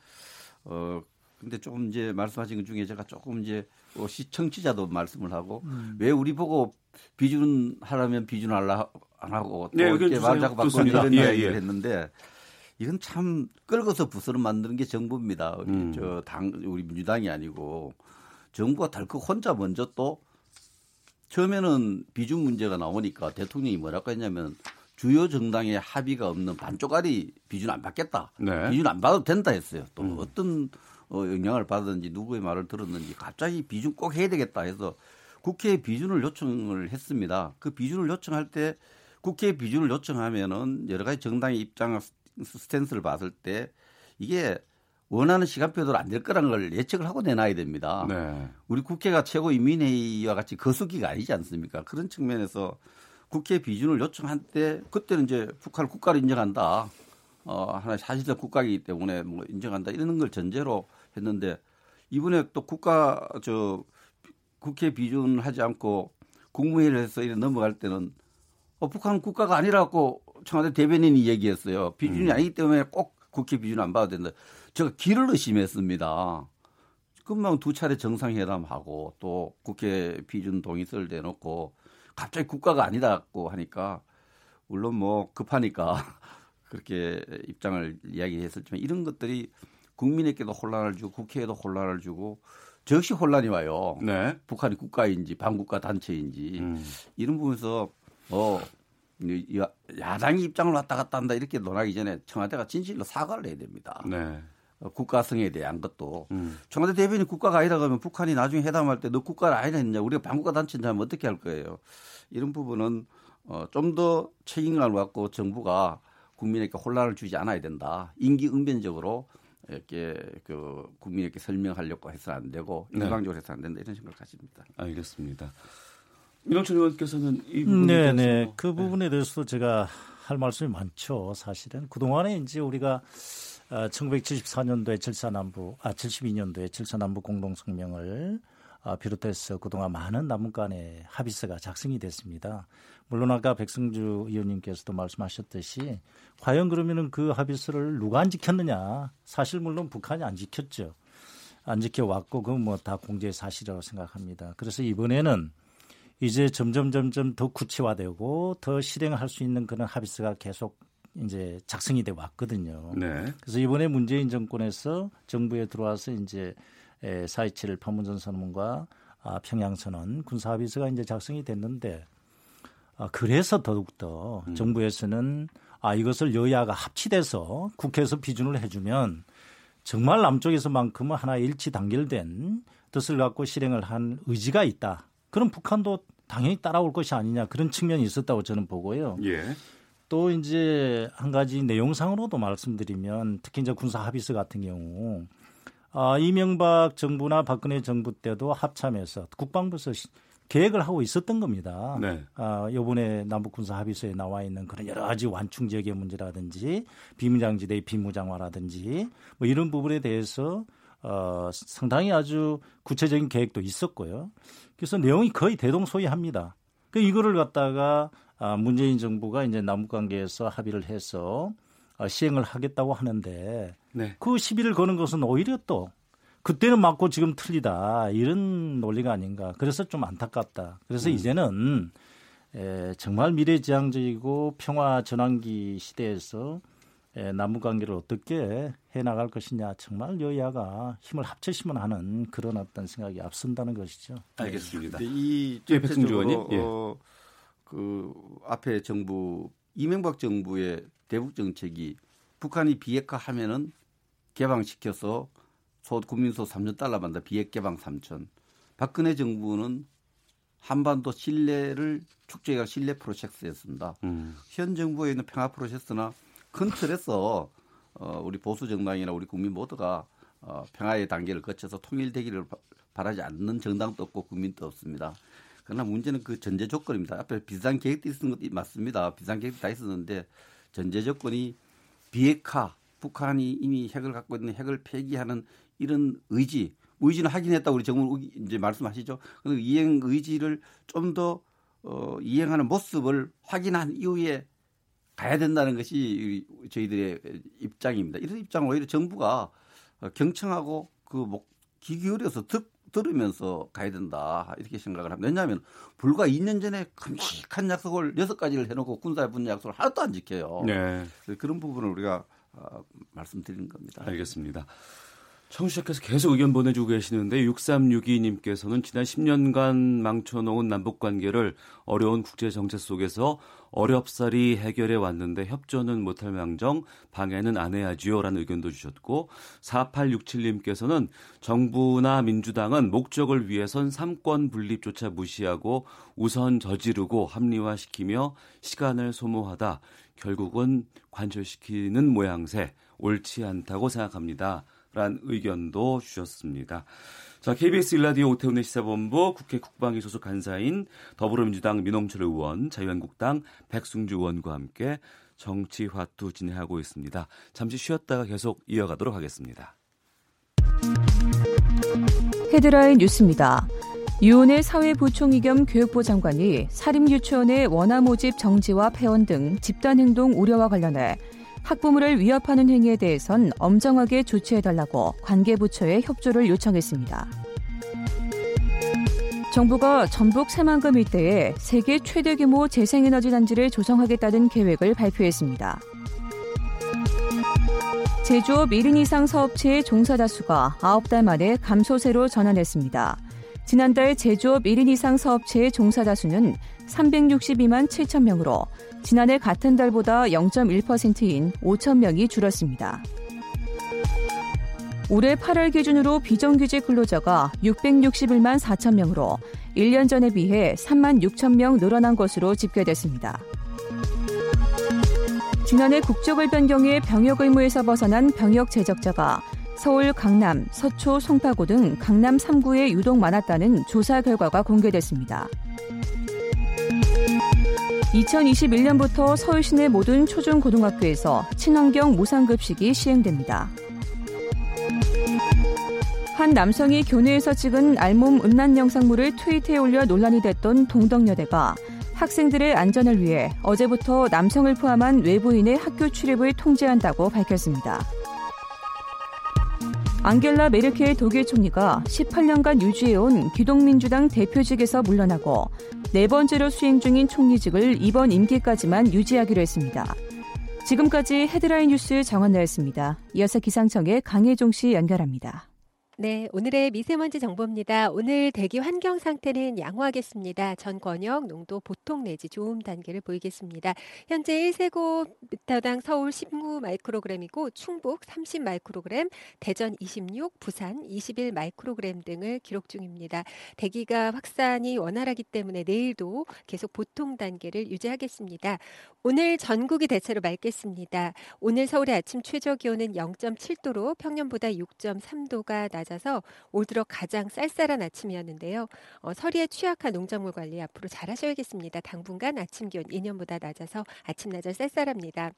어, 근데 조금 이제 말씀하신 것 중에 제가 조금 이제 어, 시청자도 말씀을 하고 음. 왜 우리 보고 비준 하려면 비준 할라 안 하고 또 네, 의견 이렇게 주세요. 말 자꾸 바꾸는. 이런 예, 이야기를 예. 했는데 이건 참 끌어서 부스를 만드는 게 정부입니다. 우리 음. 저당 우리 민주당이 아니고 정부가 덜컥 혼자 먼저 또 처음에는 비준 문제가 나오니까 대통령이 뭐라고 했냐면 주요 정당의 합의가 없는 반쪽짜리 비준 안 받겠다. 네. 비준 안 받아도 된다 했어요. 또 음. 어떤 어, 영향을 받았는지 누구의 말을 들었는지 갑자기 비준 꼭 해야 되겠다 해서 국회에 비준을 요청을 했습니다. 그 비준을 요청할 때 국회에 비준을 요청하면은 여러 가지 정당의 입장 스탠스를 봤을 때 이게 원하는 시간표대로 안 될 거라는 걸 예측을 하고 내놔야 됩니다. 네. 우리 국회가 최고 인 민회의와 같이 거수기가 아니지 않습니까? 그런 측면에서 국회 비준을 요청한 때 그때는 이제 북한을 국가로 인정한다. 어, 하나의 사실적 국가이기 때문에 뭐 인정한다 이런 걸 전제로 했는데 이번에 또 국가 저 국회 비준을 하지 않고 국무회의를 해서 이래 넘어갈 때는 어, 북한은 국가가 아니라고 청와대 대변인이 얘기했어요. 비준이 아니기 때문에 꼭 국회 비준 안 받아야 된다. 제가 길을 의심했습니다. 금방 두 차례 정상회담하고 또 국회 비준 동의서를 내놓고 갑자기 국가가 아니라고 하니까 물론 뭐 급하니까 그렇게 입장을 이야기했었지만 이런 것들이 국민에게도 혼란을 주고 국회에도 혼란을 주고 저 역시 혼란이 와요. 네. 북한이 국가인지 반국가 단체인지 음. 이런 부분에서 어 야당이 입장을 왔다 갔다 한다 이렇게 논하기 전에 청와대가 진실로 사과를 해야 됩니다. 네. 어, 국가성에 대한 것도 음. 청와대 대변인이 국가가 아니다 그러면 북한이 나중에 회담할 때 너 국가가 아니다 했냐 우리가 반국가 단체인지 하면 어떻게 할 거예요. 이런 부분은 어, 좀 더 책임감을 갖고 정부가 국민에게 혼란을 주지 않아야 된다. 임기응변적으로 이렇게 그 국민에게 설명하려고 해서는 안 되고 네. 일방적으로 해서는 안 된다 이런 생각을 가집니다. 알겠습니다. 민홍철 의원께서는 이 부분에 네, 대해서 네. 그 부분에 대해서도 제가 할 말씀이 많죠. 사실은 그동안에 이제 우리가 어, 1974년도에 7사남부, 아 72년도에 7사남부 공동성명을 아, 비롯해서 그동안 많은 남북 간의 합의서가 작성이 됐습니다. 물론 아까 백승주 의원님께서도 말씀하셨듯이 과연 그러면은 그 합의서를 누가 안 지켰느냐? 사실 물론 북한이 안 지켰죠. 안 지켜왔고 그건 뭐 다 공개 사실이라고 생각합니다. 그래서 이번에는 이제 점점 점점 더 구체화되고 더 실행할 수 있는 그런 합의서가 계속 이제 작성이 돼 왔거든요. 네. 그래서 이번에 문재인 정권에서 정부에 들어와서 이제 4.27 판문점 선언과 아, 평양 선언 군사 합의서가 이제 작성이 됐는데 아, 그래서 더욱더 음. 정부에서는 아 이것을 여야가 합치돼서 국회에서 비준을 해주면 정말 남쪽에서만큼은 하나 일치 단결된 뜻을 갖고 실행을 한 의지가 있다. 그럼 북한도 당연히 따라올 것이 아니냐 그런 측면이 있었다고 저는 보고요. 예. 또 이제 한 가지 내용상으로도 말씀드리면 특히 이제 군사 합의서 같은 경우 아, 이명박 정부나 박근혜 정부 때도 합참해서 국방부에서 계획을 하고 있었던 겁니다. 네. 아, 요번에 남북 군사 합의서에 나와 있는 그런 여러 가지 완충 지역의 문제라든지 비무장지대의 비무장화라든지 뭐 이런 부분에 대해서 어, 상당히 아주 구체적인 계획도 있었고요. 그래서 내용이 거의 대동소이합니다. 그 이거를 갖다가 아, 문재인 정부가 이제 남북 관계에서 합의를 해서 아, 시행을 하겠다고 하는데 네. 그 시비를 거는 것은 오히려 또 그때는 맞고 지금 틀리다 이런 논리가 아닌가. 그래서 좀 안타깝다. 그래서 음. 이제는 에, 정말 미래지향적이고 평화 전환기 시대에서 에, 남북 관계를 어떻게 해 나갈 것이냐 정말 여야가 힘을 합치시면 하는 그런 어떤 생각이 앞선다는 것이죠. 알겠습니다. 네. 이 예, 백승주 의원님. 예. 어, 그 앞에 정부 이명박 정부의 대북 정책이 북한이 비핵화 하면은 개방시켜서 소 국민소 3천 달러만다 비핵 개방 3천. 박근혜 정부는 한반도 신뢰를 축제가 신뢰 프로젝트였습니다. 음. 현 정부에 있는 평화 프로세스나 큰 틀에서 어, 우리 보수 정당이나 우리 국민 모두가 어, 평화의 단계를 거쳐서 통일되기를 바라지 않는 정당도 없고 국민도 없습니다. 그러나 문제는 그 전제 조건입니다. 앞에 비상 계획도 있었던 것도 맞습니다. 비상 계획도 다 있었는데 전제 조건이 비핵화, 북한이 이미 핵을 갖고 있는 핵을 폐기하는 이런 의지, 의지는 확인했다고 우리 정부 이제 말씀하시죠. 그 이행 의지를 좀더 어, 이행하는 모습을 확인한 이후에 가야 된다는 것이 저희들의 입장입니다. 이런 입장은 오히려 정부가 경청하고 그 목 귀 기울여서 듣 들으면서 가야 된다 이렇게 생각을 합니다. 왜냐하면 불과 2년 전에 큼직한 약속을 여섯 가지를 해놓고 군사 분야 약속을 하나도 안 지켜요. 네. 그런 부분을 우리가 어, 말씀드리는 겁니다. 알겠습니다. 청취자께서 계속 의견 보내주고 계시는데 6362님께서는 지난 10년간 망쳐놓은 남북 관계를 어려운 국제 정세 속에서 어렵사리 해결해 왔는데 협조는 못할 망정 방해는 안 해야지요 라는 의견도 주셨고 4867님께서는 정부나 민주당은 목적을 위해선 삼권 분립조차 무시하고 우선 저지르고 합리화시키며 시간을 소모하다 결국은 관철시키는 모양새 옳지 않다고 생각합니다. 라는 의견도 주셨습니다. 자, KBS 일라디오 오태훈의 시사본부 국회 국방위 소속 간사인 더불어민주당 민홍철 의원, 자유한국당 백승주 의원과 함께 정치화투 진행하고 있습니다. 잠시 쉬었다가 계속 이어가도록 하겠습니다. 헤드라인 뉴스입니다. 유은혜 사회부총리 겸 교육부 장관이 사립유치원의 원화 모집 정지와 폐원 등 집단행동 우려와 관련해 학부모를 위협하는 행위에 대해선 엄정하게 조치해달라고 관계부처에 협조를 요청했습니다. 정부가 전북 새만금 일대에 세계 최대 규모 재생에너지 단지를 조성하겠다는 계획을 발표했습니다. 제조업 1인 이상 사업체의 종사 다수가 9달 만에 감소세로 전환했습니다. 지난달 제조업 1인 이상 사업체의 종사 다수는 362만 7천 명으로 지난해 같은 달보다 0.1%인 5천 명이 줄었습니다. 올해 8월 기준으로 비정규직 근로자가 661만 4천 명으로 1년 전에 비해 3만 6천 명 늘어난 것으로 집계됐습니다. 지난해 국적을 변경해 병역 의무에서 벗어난 병역 제적자가 서울, 강남, 서초, 송파구 등 강남 3구에 유독 많았다는 조사 결과가 공개됐습니다. 2021년부터 서울 시내 모든 초중고등학교에서 친환경 무상급식이 시행됩니다. 한 남성이 교내에서 찍은 알몸 음란 영상물을 트위터에 올려 논란이 됐던 동덕여대가 학생들의 안전을 위해 어제부터 남성을 포함한 외부인의 학교 출입을 통제한다고 밝혔습니다. 앙겔라 메르켈 독일 총리가 18년간 유지해온 기독민주당 대표직에서 물러나고 네 번째로 수행 중인 총리직을 이번 임기까지만 유지하기로 했습니다. 지금까지 헤드라인 뉴스 정원나였습니다. 이어서 기상청의 강혜종 씨 연결합니다. 네, 오늘의 미세먼지 정보입니다. 오늘 대기 환경 상태는 양호하겠습니다. 전 권역 농도 보통 내지 좋음 단계를 보이겠습니다. 현재 1세고미터당 서울 19 마이크로그램이고 충북 30 마이크로그램, 대전 26, 부산 21 마이크로그램 등을 기록 중입니다. 대기가 확산이 원활하기 때문에 내일도 계속 보통 단계를 유지하겠습니다. 오늘 전국이 대체로 맑겠습니다. 오늘 서울의 아침 최저 기온은 0.7도로 평년보다 6.3도가 낮 아서 올 들어 가장 쌀쌀한 아침이었는데요. 어, 서리에 취약한 농작물 관리 앞으로 잘 하셔야겠습니다. 당분간 아침 기온 2년보다 낮아서 아침 낮은 쌀쌀합니다.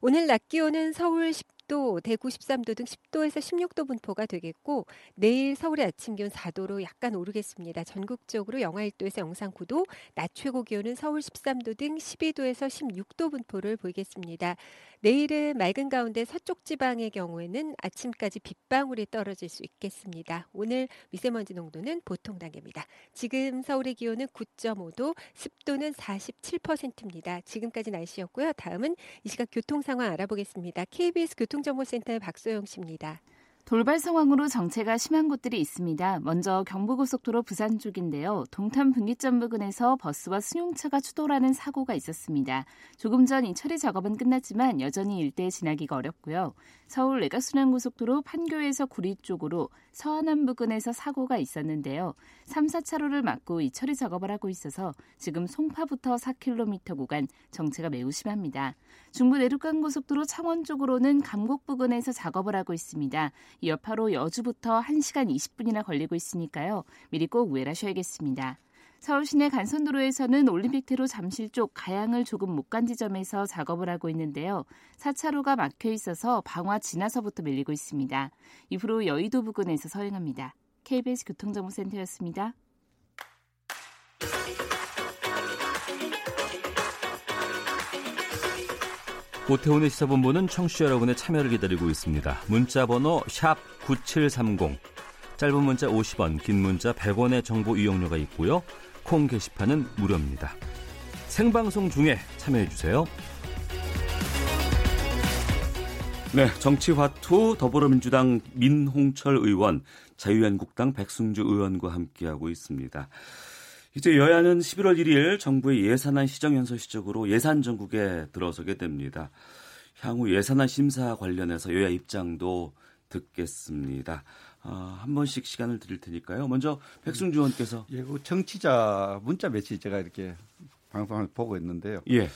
오늘 낮 기온은 서울 10 10도, 대구 13도 등 10도에서 16도 분포가 되겠고 내일 서울의 아침 기온 4도로 약간 오르겠습니다. 전국적으로 영하 1도에서 영상 9도, 낮 최고 기온은 서울 13도 등 12도에서 16도 분포를 보이겠습니다. 내일은 맑은 가운데 서쪽 지방의 경우에는 아침까지 빗방울이 떨어질 수 있겠습니다. 오늘 미세먼지 농도는 보통 단계입니다. 지금 서울의 기온은 9.5도, 습도는 47%입니다. 지금까지 날씨였고요. 다음은 이 시각 교통 상황 알아보겠습니다. KBS 교통정보센터의 박소영 씨입니다. 돌발 상황으로 정체가 심한 곳들이 있습니다. 먼저 경부고속도로 부산 쪽인데요. 동탄 분기점 부근에서 버스와 승용차가 추돌하는 사고가 있었습니다. 조금 전 이 처리 작업은 끝났지만 여전히 일대에 지나기가 어렵고요. 서울 내각순환고속도로 판교에서 구리 쪽으로 서안암 부근에서 사고가 있었는데요. 3, 4차로를 막고 이 처리 작업을 하고 있어서 지금 송파부터 4km 구간 정체가 매우 심합니다. 중부 내륙간고속도로 창원 쪽으로는 감곡 부근에서 작업을 하고 있습니다. 이 여파로 여주부터 1시간 20분이나 걸리고 있으니까요. 미리 꼭 우회하셔야겠습니다. 서울 시내 간선도로에서는 올림픽대로 잠실 쪽 가양을 조금 못 간 지점에서 작업을 하고 있는데요. 4차로가 막혀 있어서 방화 지나서부터 밀리고 있습니다. 이후로 여의도 부근에서 서행합니다. KBS 교통정보센터였습니다. 오태훈의 시사본부는 청취자 여러분의 참여를 기다리고 있습니다. 문자 번호 9730. 짧은 문자 50원, 긴 문자 100원의 정보 이용료가 있고요. 콩 게시판은 무료입니다. 생방송 중에 참여해 주세요. 네, 정치화투 더불어민주당 민홍철 의원, 자유한국당 백승주 의원과 함께하고 있습니다. 이제 여야는 11월 1일 정부의 예산안 시정연서 시적으로 예산 전국에 들어서게 됩니다. 향후 예산안 심사 관련해서 여야 입장도 듣겠습니다. 어, 한 번씩 시간을 드릴 테니까요. 먼저 백승주 의원께서 예, 그 정치자 문자 매치 제가 이렇게 방송을 보고 있는데요. 예.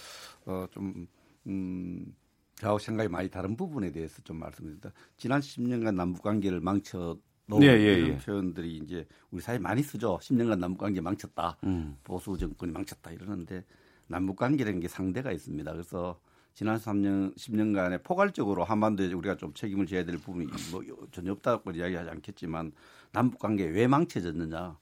어, 좀 음, 저하고 생각이 많이 다른 부분에 대해서 좀 말씀드립니다. 지난 10년간 남북 관계를 망쳐 네, 예, 이런 예. 표현들이 이제 우리 사회 많이 쓰죠. 10년간 남북 관계 망쳤다. 음. 보수 정권이 망쳤다 이러는데 남북 관계라는 게 상대가 있습니다. 그래서 지난 3년 10년간에 포괄적으로 한반도에 우리가 좀 책임을 져야 될 부분이 뭐 전혀 없다고 이야기하지 않겠지만 남북 관계 왜 망쳐졌느냐?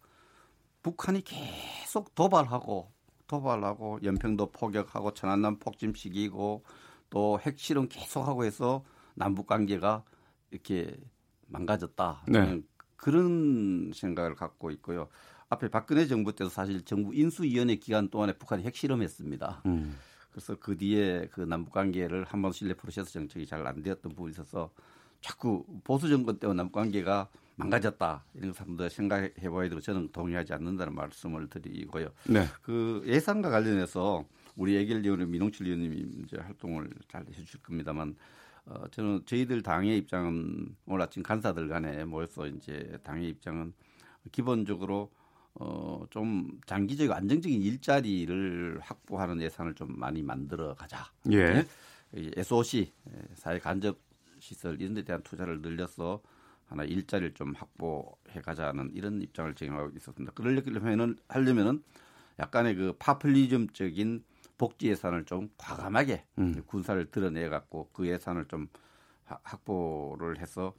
북한이 계속 도발하고 도발하고 연평도 포격하고 천안남 폭침 시기고 또 핵실험 계속하고 해서 남북 관계가 이렇게 망가졌다. 네. 그런 생각을 갖고 있고요. 앞에 박근혜 정부 때도 사실 정부 인수위원회 기간 동안에 북한이 핵실험했습니다. 음. 그래서 그 뒤에 그 남북 관계를 한번 신뢰 프로세스 정책이 잘 안 되었던 부분이 있어서 자꾸 보수 정권 때문에 남북 관계가 망가졌다 이런 더 생각해 봐야 되고 저는 동의하지 않는다는 말씀을 드리고요. 네. 그 예산과 관련해서 우리 예결위원회 민홍철 의원님이 이제 활동을 잘 해주실 겁니다만 어, 저는 저희들 당의 입장은 오늘 아침 간사들 간에 모여서 이제 당의 입장은 기본적으로 어, 좀 장기적 안정적인 일자리를 확보하는 예산을 좀 많이 만들어 가자. 예. 이 SOC 사회 간접 시설 이런 데 대한 투자를 늘려서 하나 일자리를 좀 확보해 가자는 이런 입장을 정하고 있었습니다. 그러려면은 하려면은 약간의 그 파퓰리즘적인 복지 예산을 좀 과감하게 음. 군사를 드러내 갖고 그 예산을 좀 하- 확보를 해서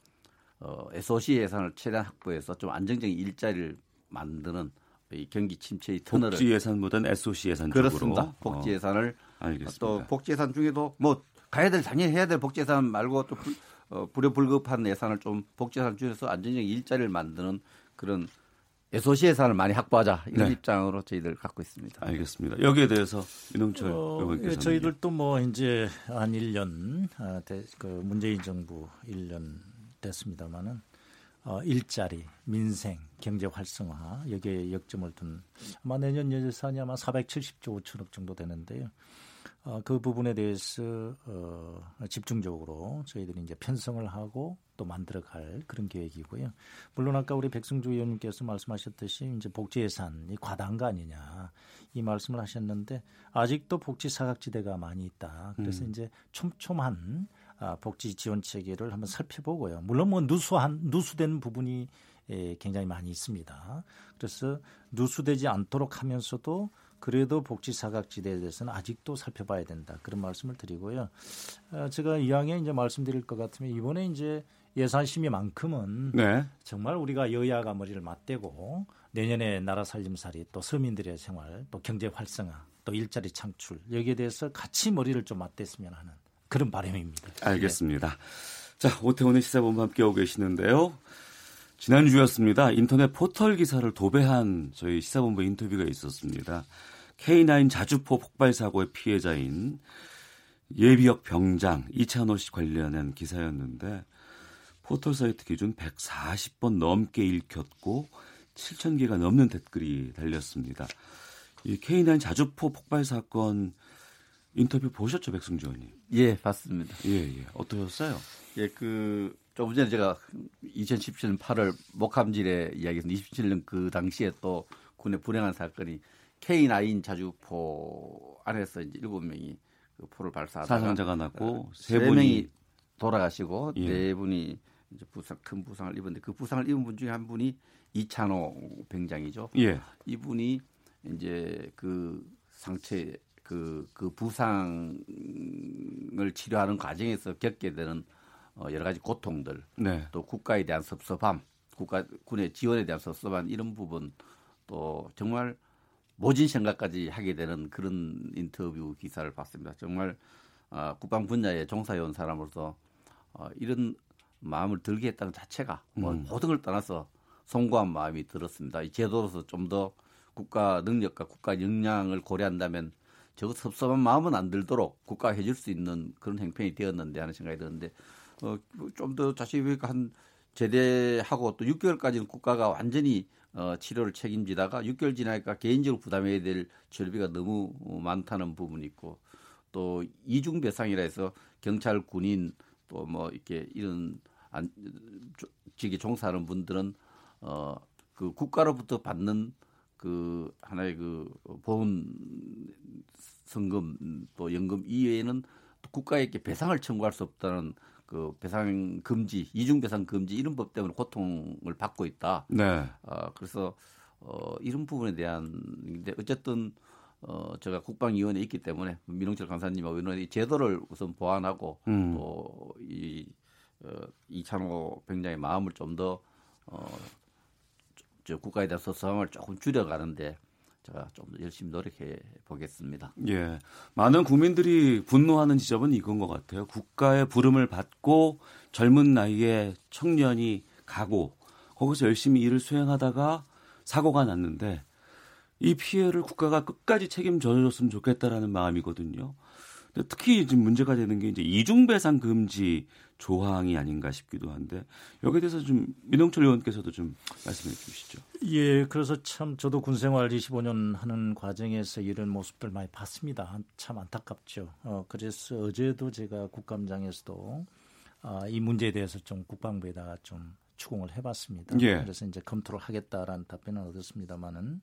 어, SOC 예산을 최대한 확보해서 좀 안정적인 일자리를 만드는 이 경기 침체의 터널을 복지 예산보다는 SOC 예산 그렇습니다. 쪽으로. 복지 어, 예산을 알겠습니다. 또 복지 예산 중에도 뭐 가야 될 당연히 해야 될 복지 예산 말고 또 불, 어, 불효불급한 예산을 좀 복지 예산 중에서 안정적인 일자리를 만드는 그런 SOC 예산을 많이 확보하자 이런 네. 입장으로 저희들 갖고 있습니다. 알겠습니다. 여기에 대해서 민홍철 어, 의원께서 예, 저희들도 뭐 이제 한 1년 아, 대, 그 문재인 정부 1년 됐습니다만은 어, 일자리, 민생, 경제 활성화 여기에 역점을 둔 아마 내년 예산이 아마 470조 5천억 정도 되는데요. 어, 그 부분에 대해서 어, 집중적으로 저희들이 이제 편성을 하고 또 만들어갈 그런 계획이고요. 물론 아까 우리 백승주 의원님께서 말씀하셨듯이 이제 복지 예산이 과다한 거 아니냐 이 말씀을 하셨는데 아직도 복지 사각지대가 많이 있다. 그래서 음. 이제 촘촘한 아, 복지 지원 체계를 한번 살펴보고요. 물론 뭐 누수한 누수된 부분이 예, 굉장히 많이 있습니다. 그래서 누수되지 않도록 하면서도 그래도 복지 사각지대에 대해서는 아직도 살펴봐야 된다. 그런 말씀을 드리고요. 어, 제가 이왕에 이제 말씀드릴 것 같으면 이번에 이제 예산 심의만큼은 네. 정말 우리가 여야가 머리를 맞대고 내년에 나라 살림살이 또 서민들의 생활 또 경제 활성화 또 일자리 창출 여기에 대해서 같이 머리를 좀 맞댔으면 하는 그런 바람입니다. 알겠습니다. 자, 오태훈의 시사본부 함께하고 계시는데요. 지난주였습니다. 인터넷 포털 기사를 도배한 저희 시사본부 인터뷰가 있었습니다. K9 자주포 폭발 사고의 피해자인 예비역 병장 이찬호 씨 관련한 기사였는데 포털 사이트 기준 140번 넘게 읽혔고 7천 개가 넘는 댓글이 달렸습니다. 이 K9 자주포 폭발 사건 인터뷰 보셨죠, 백승주 의원님? 예, 봤습니다. 예, 예. 어떠셨어요? 예, 그 조금 전에 제가 2017년 8월 목함질의 이야기했는데 27년 그 당시에 또 군의 불행한 사건이 K9 자주포 안에서 이제 일곱 명이 그 포를 발사하다가 사상자가 났고 어, 세세 분이 돌아가시고 예. 네 분이 이제 부상 큰 부상을 입었는데 그 부상을 입은 분 중에 한 분이 이찬호 병장이죠. 예. 이분이 이제 그 상체 그, 그 부상을 치료하는 과정에서 겪게 되는 어, 여러 가지 고통들, 네. 또 국가에 대한 섭섭함, 국가 군의 지원에 대한 섭섭함 이런 부분 또 정말 모진 생각까지 하게 되는 그런 인터뷰 기사를 봤습니다. 정말 어, 국방 분야에 종사해온 사람으로서 어, 이런 마음을 들게 했다는 자체가 뭐 음. 모든 걸 떠나서 송구한 마음이 들었습니다. 이 제도로서 좀 더 국가 능력과 국가 역량을 고려한다면 저 섭섭한 마음은 안 들도록 국가가 해줄 수 있는 그런 행편이 되었는데 하는 생각이 드는데 어, 좀더 보니까 한 제대하고 또 6개월까지는 국가가 완전히 어, 치료를 책임지다가 6개월 지나니까 개인적으로 부담해야 될 치료비가 너무 많다는 부분이 있고 또 이중 배상이라 해서 경찰 군인 또 뭐 이렇게 이런 안, 직에 종사하는 분들은 어, 그 국가로부터 받는 그 하나의 그 보험 성금 또 연금 이외에는 또 국가에게 배상을 청구할 수 없다는 그 배상 금지 이중 배상 금지 이런 법 때문에 고통을 받고 있다. 네. 어, 그래서 어, 이런 부분에 대한 근데 어쨌든 어, 제가 국방위원회에 있기 때문에 민홍철 강사님하고 의원이 제도를 우선 보완하고 음. 또이 어, 이찬호 병장의 마음을 좀 더 어, 국가에 대한 섭섭함을 조금 줄여가는데 제가 좀더 열심히 노력해 보겠습니다. 예. 많은 국민들이 분노하는 지점은 이건 것 같아요. 국가의 부름을 받고 젊은 나이에 청년이 가고 거기서 열심히 일을 수행하다가 사고가 났는데 이 피해를 국가가 끝까지 책임져줬으면 좋겠다라는 마음이거든요. 특히 지금 문제가 되는 게 이제 이중배상 금지 조항이 아닌가 싶기도 한데 여기에 대해서 좀 민홍철 의원께서도 좀 말씀해 주시죠. 예, 그래서 참 저도 군 생활 25년 하는 과정에서 이런 모습들 많이 봤습니다. 참 안타깝죠. 어, 그래서 어제도 제가 국감장에서도 아, 이 문제에 대해서 좀 국방부에다가 좀 추궁을 해봤습니다. 예. 그래서 이제 검토를 하겠다라는 답변을 얻었습니다만은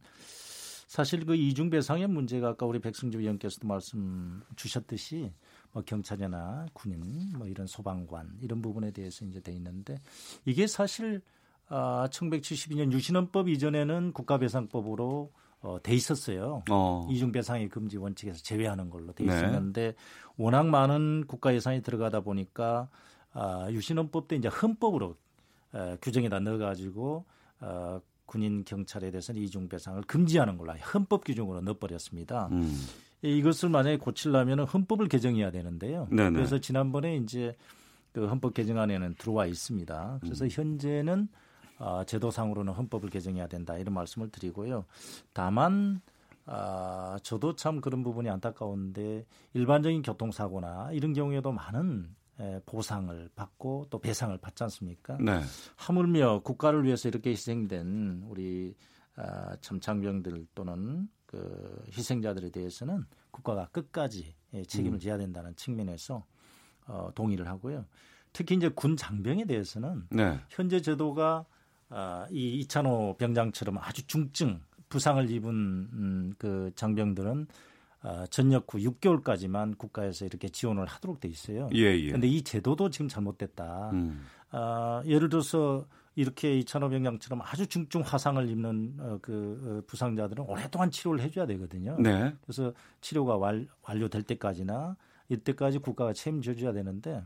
사실 그 이중 배상의 문제가 아까 우리 백승주 의원께서도 말씀 주셨듯이 뭐 경찰이나 군인 뭐 이런 소방관 이런 부분에 대해서 이제 돼 있는데 이게 사실 아, 1972년 유신헌법 이전에는 국가배상법으로 어, 돼 있었어요. 어. 이중 배상의 금지 원칙에서 제외하는 걸로 돼 네. 있었는데 워낙 많은 국가 예산이 들어가다 보니까 아, 유신헌법 때 이제 헌법으로 에, 규정에다 넣어가지고 어, 군인 경찰에 대해서는 이중 배상을 금지하는 걸로 헌법 규정으로 넣어버렸습니다. 음. 이것을 만약에 고치려면 헌법을 개정해야 되는데요. 네네. 그래서 지난번에 이제 그 헌법 개정안에는 들어와 있습니다. 그래서 음. 현재는 어, 제도상으로는 헌법을 개정해야 된다 이런 말씀을 드리고요. 다만 아, 저도 참 그런 부분이 안타까운데 일반적인 교통사고나 이런 경우에도 많은 에, 보상을 받고 또 배상을 받지 않습니까? 네. 하물며 국가를 위해서 이렇게 희생된 우리 아, 참 장병들 또는 그 희생자들에 대해서는 국가가 끝까지 예, 책임을 음. 져야 된다는 측면에서 어, 동의를 하고요. 특히 이제 군 장병에 대해서는 네. 현재 제도가 아, 이 이찬호 병장처럼 아주 중증 부상을 입은 음, 그 장병들은 아, 전역 후 6개월까지만 국가에서 이렇게 지원을 하도록 돼 있어요. 예, 예. 근데 이 제도도 지금 잘못됐다. 음. 아, 예를 들어서 이렇게 이찬호 병장처럼 아주 중증 화상을 입는 어, 그 어, 부상자들은 오랫동안 치료를 해줘야 되거든요. 네. 그래서 치료가 완, 완료될 때까지나 이때까지 국가가 책임져줘야 되는데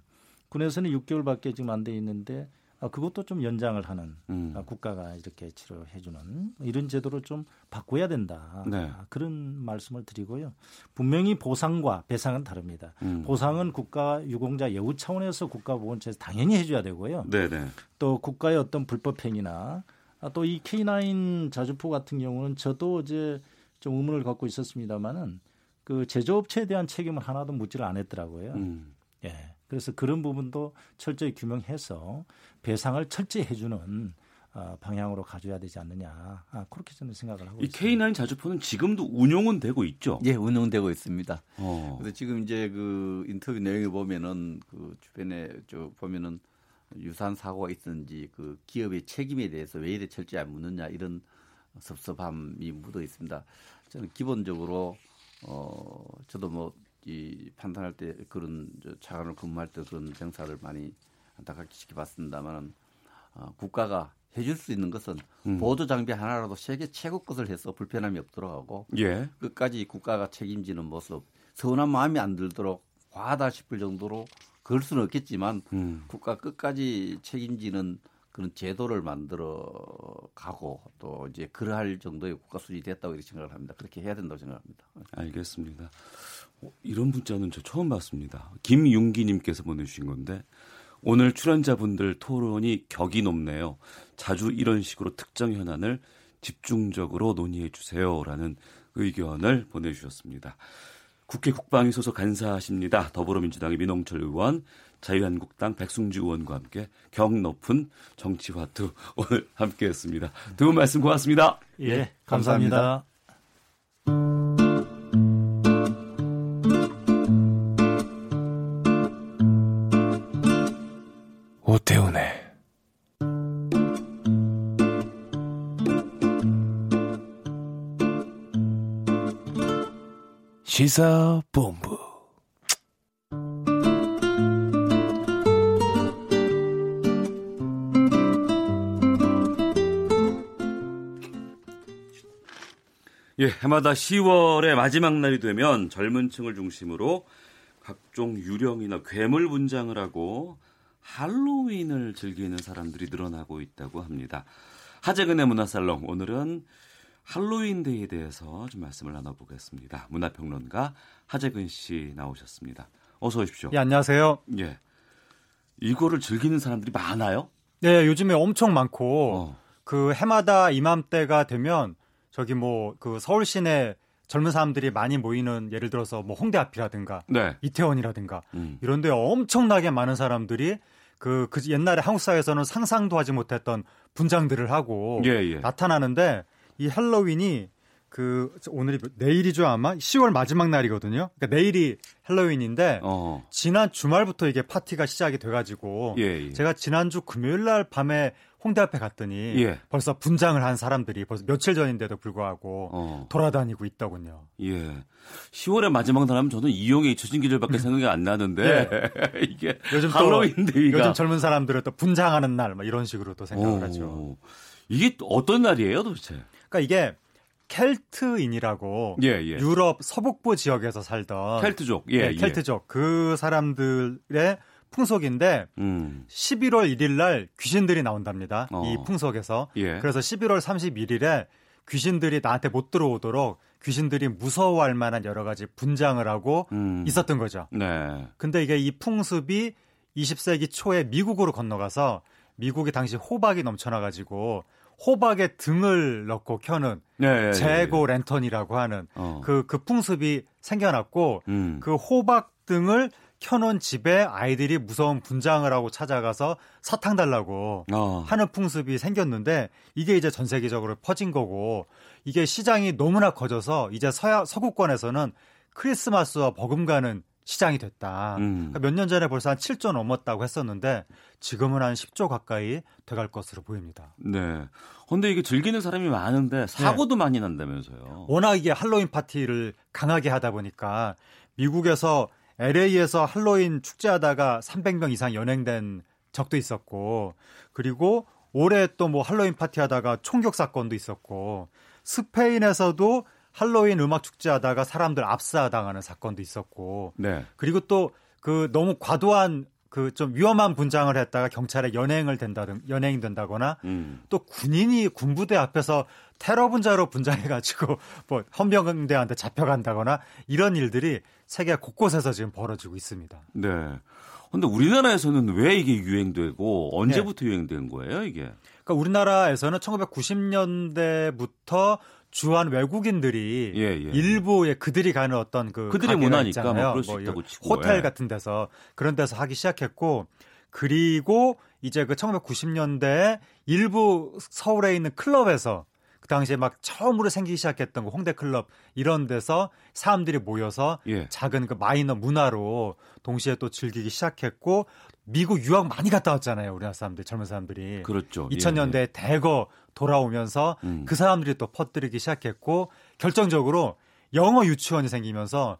군에서는 6개월밖에 지금 안 돼 있는데 아, 그것도 좀 연장을 하는 음. 아, 국가가 이렇게 치료해주는 이런 제도를 좀 바꿔야 된다. 네. 아, 그런 말씀을 드리고요. 분명히 보상과 배상은 다릅니다. 음. 보상은 국가 유공자 예우 차원에서 국가보건처에서 당연히 해줘야 되고요. 네네. 또 국가의 어떤 불법 행위나 아, 또이 K9 자주포 같은 경우는 저도 이제 좀 의문을 갖고 있었습니다만은 그 제조업체에 대한 책임을 하나도 묻지를 않았더라고요. 음. 예. 그래서 그런 부분도 철저히 규명해서 배상을 철저히 해주는 어, 방향으로 가져야 되지 않느냐. 아, 그렇게 저는 생각을 하고 이 있습니다. K9 자주포는 지금도 운용은 되고 있죠. 예, 운영되고 있습니다. 어. 그래서 지금 이제 그 인터뷰 내용을 보면은 그 주변에 저 보면은 유산 사고가 있었는지 그 기업의 책임에 대해서 왜 이래 철저히 안 묻느냐 이런 섭섭함이 묻어 있습니다. 저는 기본적으로 어 저도 뭐 이 판단할 때 그런 저 차관을 근무할 때 그런 병사를 많이 안타깝게 지켜봤습니다만은 어, 국가가 해줄 수 있는 것은 음. 보조 장비 하나라도 세계 최고 것을 해서 불편함이 없도록 하고 예. 끝까지 국가가 책임지는 모습 서운한 마음이 안 들도록 과하다 싶을 정도로 그럴 수는 없겠지만 음. 국가 끝까지 책임지는 그런 제도를 만들어 가고 또 이제 그러할 정도의 국가 수준이 됐다고 이렇게 생각을 합니다. 그렇게 해야 된다고 생각합니다. 알겠습니다. 어, 이런 문자는 저 처음 봤습니다. 김윤기님께서 보내주신 건데 오늘 출연자분들 토론이 격이 높네요. 자주 이런 식으로 특정 현안을 집중적으로 논의해 주세요라는 의견을 보내주셨습니다. 국회 국방위 소속 간사하십니다. 더불어민주당의 민홍철 의원, 자유한국당 백승주 의원과 함께 격 높은 정치화투 오늘 함께했습니다. 두 분 말씀 고맙습니다. 예, 감사합니다. 오태훈의 시사본부 예, 해마다 10월의 마지막 날이 되면 젊은 층을 중심으로 각종 유령이나 괴물 분장을 하고 할로윈을 즐기는 사람들이 늘어나고 있다고 합니다. 하재근의 문화살롱 오늘은 할로윈데이에 대해서 좀 말씀을 나눠보겠습니다. 문화평론가 하재근 씨 나오셨습니다. 어서 오십시오. 예, 안녕하세요. 예. 이거를 즐기는 사람들이 많아요? 네, 요즘에 엄청 많고 어. 그 해마다 이맘때가 되면 저기 뭐 그 서울 시내 젊은 사람들이 많이 모이는 예를 들어서 뭐 홍대 앞이라든가 네. 이태원이라든가 음. 이런데 엄청나게 많은 사람들이 그, 그 옛날에 한국 사회에서는 상상도 하지 못했던 분장들을 하고 예, 예. 나타나는데 이 할로윈이 그 오늘이 내일이죠 아마 10월 마지막 날이거든요. 그러니까 내일이 할로윈인데 어. 지난 주말부터 이게 파티가 시작이 돼가지고 예, 예. 제가 지난주 금요일 날 밤에 홍대 앞에 갔더니 예. 벌써 분장을 한 사람들이 벌써 며칠 전인데도 불구하고 어. 돌아다니고 있더군요. 예. 10월의 마지막 날 하면 저는 이용의 잊혀진 계절밖에 생각이 안 나는데 이게 요즘 또 할로윈 데이가 요즘 젊은 사람들은 또 분장하는 날뭐 이런 식으로 또 생각을 오. 하죠. 이게 또 어떤 날이에요, 도대체? 그러니까 이게 켈트인이라고 예, 예. 유럽 서북부 지역에서 살던 켈트족, 예, 네, 예. 켈트족 그 사람들의 풍속인데 음. 11월 1일 날 귀신들이 나온답니다. 어. 이 풍속에서. 예. 그래서 11월 31일에 귀신들이 나한테 못 들어오도록 귀신들이 무서워할 만한 여러 가지 분장을 하고 음. 있었던 거죠. 네. 근데 이게 이 풍습이 20세기 초에 미국으로 건너가서 미국이 당시 호박이 넘쳐나가지고 호박에 등을 넣고 켜는 네, 예, 재고 랜턴이라고 하는 어. 그, 그 풍습이 생겨났고 음. 그 호박 등을 켜놓은 집에 아이들이 무서운 분장을 하고 찾아가서 사탕 달라고 어. 하는 풍습이 생겼는데 이게 이제 전 세계적으로 퍼진 거고 이게 시장이 너무나 커져서 이제 서야 서구권에서는 크리스마스와 버금가는 시장이 됐다. 음. 몇년 전에 벌써 한 7조 넘었다고 했었는데 지금은 한 10조 가까이 돼갈 것으로 보입니다. 네. 근데 이게 즐기는 사람이 많은데 사고도 많이 난다면서요. 워낙 이게 할로윈 파티를 강하게 하다 보니까 미국에서 LA에서 할로윈 축제하다가 300명 이상 연행된 적도 있었고 그리고 올해 또 뭐 할로윈 파티하다가 총격 사건도 있었고 스페인에서도 할로윈 음악 축제 하다가 사람들 압사당하는 사건도 있었고 네. 그리고 또 그 너무 과도한 그 좀 위험한 분장을 했다가 경찰에 연행을 된다든 연행이 된다거나 음. 또 군인이 군부대 앞에서 테러 분자로 분장해 가지고 뭐 헌병대한테 잡혀간다거나 이런 일들이 세계 곳곳에서 지금 벌어지고 있습니다. 네. 근데 우리나라에서는 왜 이게 유행되고 언제부터 유행된 거예요, 이게? 그러니까 우리나라에서는 1990년대부터 주한 외국인들이 예, 예. 일부의 그들이 가는 어떤 그 그들의 문화니까. 뭐 그럴 수 있다고 이 치고, 호텔 예. 같은 데서 그런 데서 하기 시작했고 그리고 이제 그 1990년대에 일부 서울에 있는 클럽에서 그 당시에 막 처음으로 생기기 시작했던 그 홍대 클럽 이런 데서 사람들이 모여서 예. 작은 그 마이너 문화로 동시에 또 즐기기 시작했고 미국 유학 많이 갔다 왔잖아요. 우리나라 사람들 젊은 사람들이. 그렇죠. 예, 2000년대 대거 돌아오면서 음. 그 사람들이 또 퍼뜨리기 시작했고 결정적으로 영어 유치원이 생기면서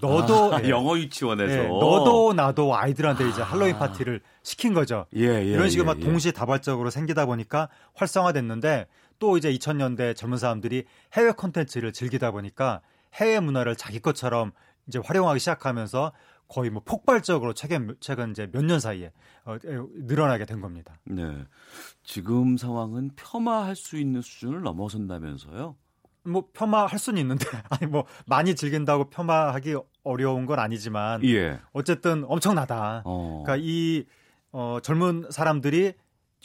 너도 아, 예. 영어 유치원에서 예, 너도 나도 아이들한테 이제 할로윈 파티를 시킨 거죠. 예, 예, 이런 식으로 예, 막 예. 동시다발적으로 생기다 보니까 활성화됐는데 또 이제 2000년대 젊은 사람들이 해외 콘텐츠를 즐기다 보니까 해외 문화를 자기 것처럼 이제 활용하기 시작하면서 거의 뭐 폭발적으로 최근 최근 이제 몇 년 사이에 어, 늘어나게 된 겁니다. 네. 지금 상황은 폄하할 수 있는 수준을 넘어선다면서요? 뭐 폄하할 수는 있는데 아니 뭐 많이 즐긴다고 폄하하기 어려운 건 아니지만 예. 어쨌든 엄청나다. 어. 그러니까 이 어, 젊은 사람들이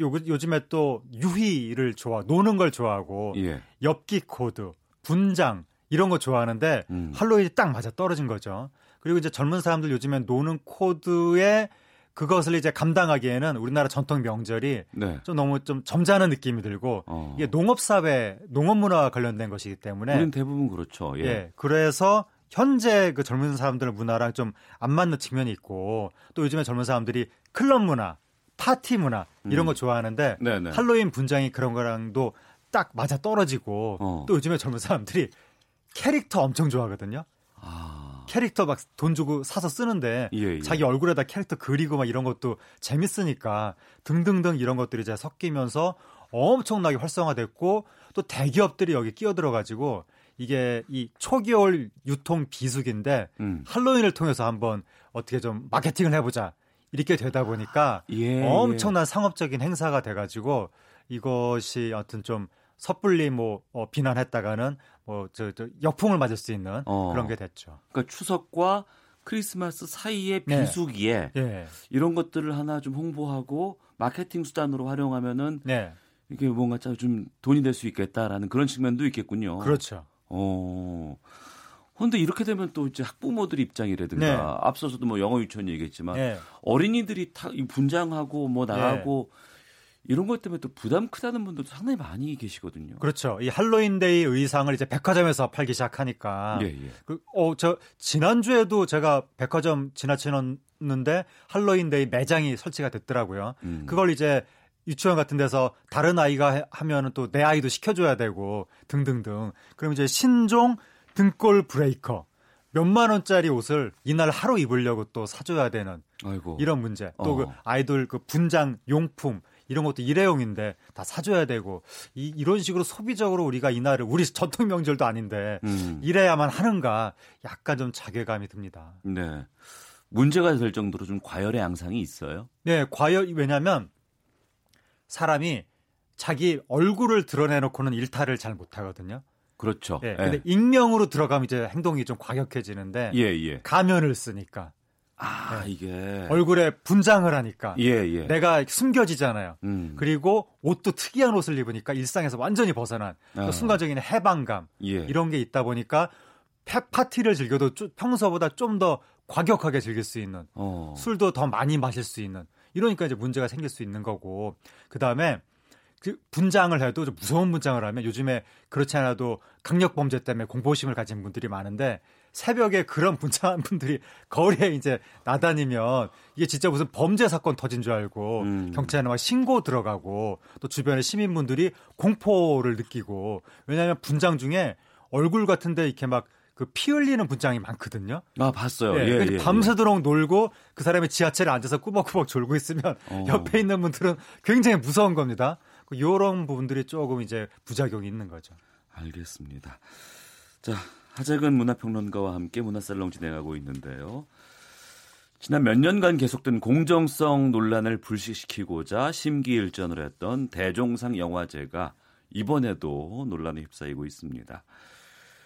요, 요즘에 또 유희를 좋아 노는 걸 좋아하고 예. 엽기 코드, 분장 이런 거 좋아하는데 음. 할로윈이 딱 맞아 떨어진 거죠. 그리고 이제 젊은 사람들 요즘에 노는 코드에 그것을 이제 감당하기에는 우리나라 전통 명절이 네. 좀 너무 좀 점잖은 느낌이 들고 어. 이게 농업 사회, 농업 문화와 관련된 것이기 때문에 우리는 대부분 그렇죠. 예. 예. 그래서 현재 그 젊은 사람들 문화랑 좀 안 맞는 측면이 있고 또 요즘에 젊은 사람들이 클럽 문화, 파티 문화 이런 음. 거 좋아하는데 네네. 할로윈 분장이 그런 거랑도 딱 맞아 떨어지고 어. 또 요즘에 젊은 사람들이 캐릭터 엄청 좋아하거든요. 캐릭터 막 돈 주고 사서 쓰는데 아. 예, 예. 자기 얼굴에다 캐릭터 그리고 막 이런 것도 재밌으니까 등등등 이런 것들이 이제 섞이면서 엄청나게 활성화됐고 또 대기업들이 여기 끼어들어 가지고 이게 이 초겨울 유통 비수기인데 음. 할로윈을 통해서 한번 어떻게 좀 마케팅을 해보자 이렇게 되다 보니까 예, 엄청난 상업적인 행사가 돼가지고 이것이 어떤 좀 섣불리 뭐 어, 비난했다가는 뭐저 저 역풍을 맞을 수 있는 어. 그런 게 됐죠. 그러니까 추석과 크리스마스 사이의 네. 비수기에 예. 이런 것들을 하나 좀 홍보하고 마케팅 수단으로 활용하면은 네. 이게 뭔가 좀 돈이 될 수 있겠다라는 그런 측면도 있겠군요. 그렇죠. 어. 근데 이렇게 되면 또 이제 학부모들 입장이라든가 네. 앞서서도 뭐 영어 유치원 얘기했지만 네. 어린이들이 타, 이 분장하고 뭐 나가고 이런 것 때문에 또 부담 크다는 분들도 상당히 많이 계시거든요. 그렇죠. 이 할로윈데이 의상을 이제 백화점에서 팔기 시작하니까. 예, 예. 그, 어, 저, 지난주에도 제가 백화점 지나치는데 할로윈데이 매장이 설치가 됐더라고요. 음. 그걸 이제 유치원 같은 데서 다른 아이가 해- 하면은 또 내 아이도 시켜줘야 되고 등등등. 그럼 이제 신종 등골 breaker. 몇만 원짜리 옷을 이날 하루 입으려고 또 사줘야 되는 아이고. 이런 문제. 또 어. 그 아이돌 그 분장 용품 이런 것도 일회용인데 다 사줘야 되고 이, 이런 식으로 소비적으로 우리가 이날을 우리 전통 명절도 아닌데 음. 이래야만 하는가 약간 좀 자괴감이 듭니다. 네. 문제가 될 정도로 좀 과열의 양상이 있어요. 네, 과열 왜냐하면 사람이 자기 얼굴을 드러내놓고는 일탈을 잘 못하거든요. 그렇죠. 예. 예. 근데 익명으로 들어가면 이제 행동이 좀 과격해지는데 예, 예. 가면을 쓰니까 아, 예. 이게 얼굴에 분장을 하니까 예, 예. 내가 숨겨지잖아요. 음. 그리고 옷도 특이한 옷을 입으니까 일상에서 완전히 벗어난 또 아. 순간적인 해방감 예. 이런 게 있다 보니까 파- 파티를 즐겨도 좀- 평소보다 좀 더 과격하게 즐길 수 있는 어. 술도 더 많이 마실 수 있는 이러니까 이제 문제가 생길 수 있는 거고 그 다음에 그 분장을 해도 좀 무서운 분장을 하면 요즘에 그렇지 않아도 강력 범죄 때문에 공포심을 가진 분들이 많은데 새벽에 그런 분장한 분들이 거리에 이제 나다니면 이게 진짜 무슨 범죄 사건 터진 줄 알고 음. 경찰에 막 신고 들어가고 또 주변의 시민분들이 공포를 느끼고 왜냐하면 분장 중에 얼굴 같은데 이렇게 막 그피 흘리는 분장이 많거든요. 아, 봤어요. 예, 예, 그래서 예, 밤새도록 놀고 그 사람이 지하철에 앉아서 꾸벅꾸벅 졸고 있으면 어. 옆에 있는 분들은 굉장히 무서운 겁니다. 이런 부분들이 조금 이제 부작용이 있는 거죠. 알겠습니다. 자, 하재근 문화평론가와 함께 문화살롱 진행하고 있는데요. 지난 몇 년간 계속된 공정성 논란을 불식시키고자 심기일전을 했던 대종상 영화제가 이번에도 논란에 휩싸이고 있습니다.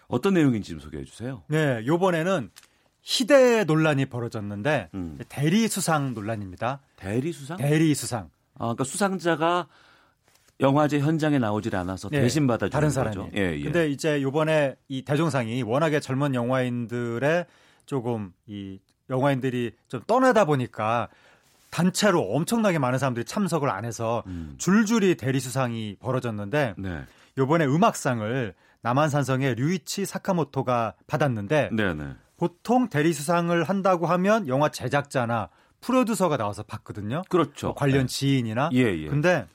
어떤 내용인지 좀 소개해 주세요. 네, 요번에는 희대 논란이 벌어졌는데 음. 대리 수상 논란입니다. 대리 수상? 대리 수상. 아, 그러니까 수상자가 영화제 현장에 나오질 않아서 네, 대신 받아주는 다른 거죠. 사람이. 예, 예. 근데 이제 요번에 이 대종상이 워낙에 젊은 영화인들의 조금 이 영화인들이 좀 떠나다 보니까 단체로 엄청나게 많은 사람들이 참석을 안 해서 음. 줄줄이 대리 수상이 벌어졌는데 네. 요번에 음악상을 남한산성의 류이치 사카모토가 받았는데 네, 네. 보통 대리 수상을 한다고 하면 영화 제작자나 프로듀서가 나와서 받거든요. 그렇죠. 뭐 관련 네. 지인이나. 예, 예. 근데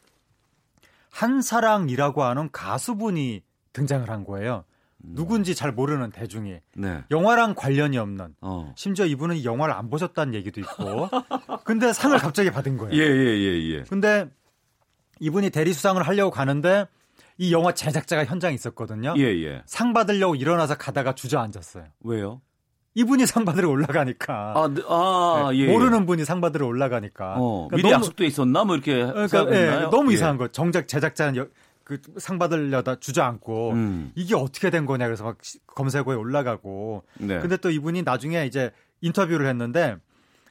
한사랑이라고 하는 가수분이 등장을 한 거예요. 누군지 잘 모르는 대중이 음. 네. 영화랑 관련이 없는 어. 심지어 이분은 이 영화를 안 보셨다는 얘기도 있고 근데 상을 갑자기 받은 거예요. 예, 예, 예, 예. 근데 이분이 대리 수상을 하려고 가는데 이 영화 제작자가 현장에 있었거든요. 예, 예. 상 받으려고 일어나서 가다가 주저앉았어요. 왜요? 이분이 상 받으러 올라가니까. 아, 네, 아, 네, 예, 예. 모르는 분이 상 받으러 올라가니까. 어, 그러니까 미리 너무- 약속돼 있었나? 뭐 이렇게 그러니까? 예, 너무 예. 이상한 거. 정작 제작자는 그상 받으려다 주저앉고 음. 이게 어떻게 된 거냐 그래서 막 시- 검색어에 올라가고. 네. 근데 또 이분이 나중에 이제 인터뷰를 했는데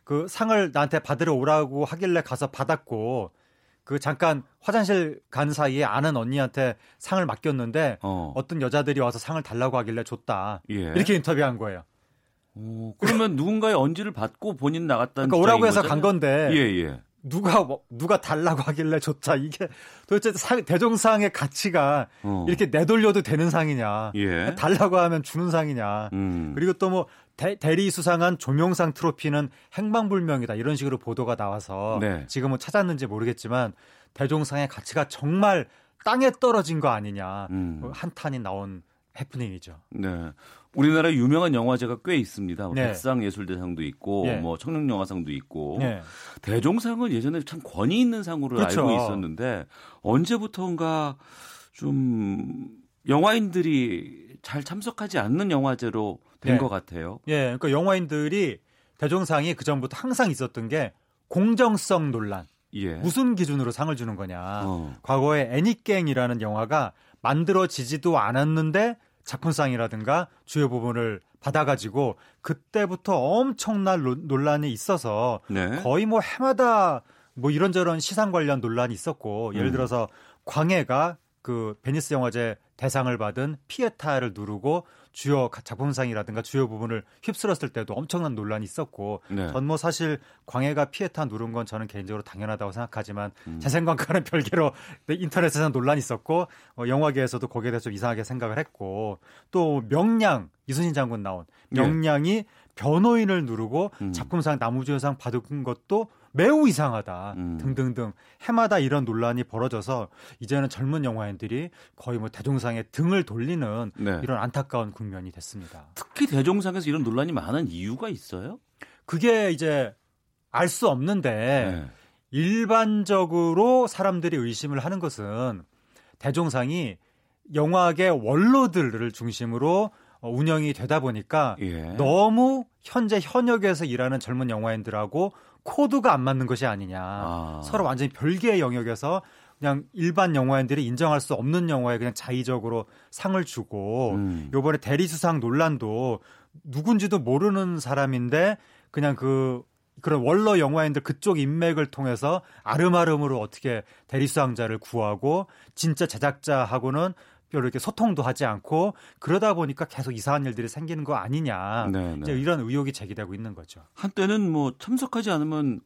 그 상을 나한테 받으러 오라고 하길래 가서 받았고 그 잠깐 화장실 간 사이에 아는 언니한테 상을 맡겼는데 어. 떤 여자들이 와서 상을 달라고 하길래 줬다. 예. 이렇게 인터뷰한 거예요. 오, 그러면 누군가의 언지를 받고 본인 나갔다는 그러니까 오라고 해서 간? 건데 예, 예. 누가 뭐- 누가 달라고 하길래 줬다 이게 도대체 상- 대종상의 가치가 어. 이렇게 내돌려도 되는 상이냐 예. 달라고 하면 주는 상이냐 음. 그리고 또 뭐 대리 수상한 조명상 트로피는 행방불명이다 이런 식으로 보도가 나와서 네. 지금은 찾았는지 모르겠지만 대종상의 가치가 정말 땅에 떨어진 거 아니냐 음. 뭐 한탄이 나온 해프닝이죠. 네. 우리나라 유명한 영화제가 꽤 있습니다. 뭐 네. 백상 예술대상도 있고, 예. 뭐 청룡 영화상도 있고, 네. 대종상은 예전에 참 권위 있는 상으로 그렇죠. 알고 있었는데 언제부터인가 좀 영화인들이 잘 참석하지 않는 영화제로 된 네. 것 같아요. 예, 그러니까 영화인들이 대종상이 그 전부터 항상 있었던 게 공정성 논란. 예. 무슨 기준으로 상을 주는 거냐. 어. 과거에 애니깽이라는 영화가 만들어지지도 않았는데 작품상이라든가 주요 부분을 받아가지고 그때부터 엄청난 논- 논란이 있어서 네. 거의 뭐 해마다 뭐 이런저런 시상 관련 논란이 있었고 예를 음. 들어서 광해가 그 베니스 영화제 대상을 받은 피에타를 누르고 주요 가- 작품상이라든가 주요 부분을 휩쓸었을 때도 엄청난 논란이 있었고 네. 전뭐 사실 광해가 피에타 누른 건 저는 개인적으로 당연하다고 생각하지만 음. 제 생각과는 별개로 네, 인터넷에서 논란이 있었고 어, 영화계에서도 거기에 대해서 좀 이상하게 생각을 했고 또 명량 이순신 장군 나온 네. 명량이 변호인을 누르고 음. 작품상 나무주연상 받은 것도 매우 이상하다 음. 등등등 해마다 이런 논란이 벌어져서 이제는 젊은 영화인들이 거의 뭐 대종상에 등을 돌리는 네. 이런 안타까운 국면이 됐습니다. 특히 대종상에서 이런 논란이 많은 이유가 있어요? 그게 이제 알 수 없는데 네. 일반적으로 사람들이 의심을 하는 것은 대종상이 영화계 원로들을 중심으로 어, 운영이 되다 보니까 예. 너무 현재 현역에서 일하는 젊은 영화인들하고 코드가 안 맞는 것이 아니냐. 아. 서로 완전히 별개의 영역에서 그냥 일반 영화인들이 인정할 수 없는 영화에 그냥 자의적으로 상을 주고 음. 요번에 대리 수상 논란도 누군지도 모르는 사람인데 그냥 그 그런 원로 영화인들 그쪽 인맥을 통해서 아름아름으로 어떻게 대리수상자를 구하고 진짜 제작자하고는 별로 이렇게 소통도 하지 않고 그러다 보니까 계속 이상한 일들이 생기는 거 아니냐. 네, 네. 이제 이런 의혹이 제기되고 있는 거죠. 한때는 뭐 참석하지 않으면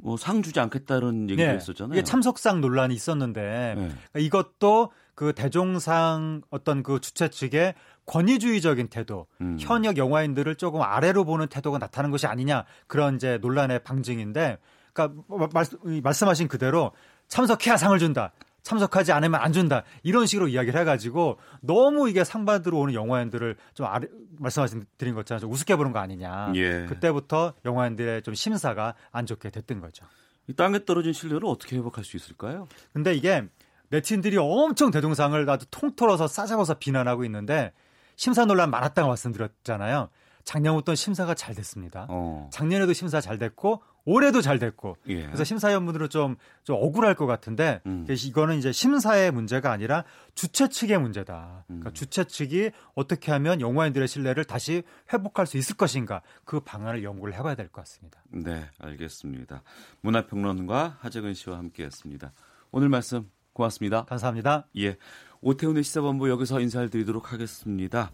뭐 상 주지 않겠다는 얘기도 있었잖아요. 네. 이게 참석상 논란이 있었는데 네. 그러니까 이것도 그 대종상 어떤 그 주최 측의 권위주의적인 태도, 음. 현역 영화인들을 조금 아래로 보는 태도가 나타나는 것이 아니냐 그런 이제 논란의 방증인데, 그러니까 마- 말, 말씀하신 그대로 참석해야 상을 준다. 참석하지 않으면 안 준다. 이런 식으로 이야기를 해가지고 너무 이게 상 받으러 오는 영화인들을 좀 아래, 말씀하신 드린 것처럼 좀 우습게 보는 거 아니냐. 예. 그때부터 영화인들의 좀 심사가 안 좋게 됐던 거죠. 이 땅에 떨어진 신뢰를 어떻게 회복할 수 있을까요? 근데 이게 네티즌들이 엄청 대동상을 아주 통틀어서 싸잡아서 비난하고 있는데 심사 논란 많았다고 말씀드렸잖아요. 작년부터 심사가 잘 됐습니다. 어. 작년에도 심사 잘 됐고 올해도 잘 됐고 예. 그래서 심사위원분들은 좀, 좀 억울할 것 같은데 음. 이거는 이제 심사의 문제가 아니라 주최 측의 문제다. 음. 그러니까 주최 측이 어떻게 하면 영화인들의 신뢰를 다시 회복할 수 있을 것인가 그 방안을 연구를 해봐야 될 것 같습니다. 네, 알겠습니다. 문화평론가 하재근 씨와 함께했습니다. 오늘 말씀 고맙습니다. 감사합니다. 예, 오태훈의 시사본부 여기서 인사를 드리도록 하겠습니다.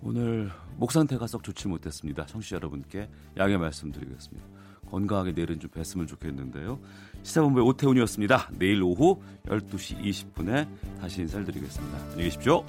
오늘 목 상태가 썩 좋지 못했습니다. 청취자 여러분께 양해 말씀드리겠습니다. 건강하게 내일은 좀 뵀으면 좋겠는데요. 시사본부의 오태훈이었습니다. 내일 오후 12시 20분에 다시 인사를 드리겠습니다. 안녕히 계십시오.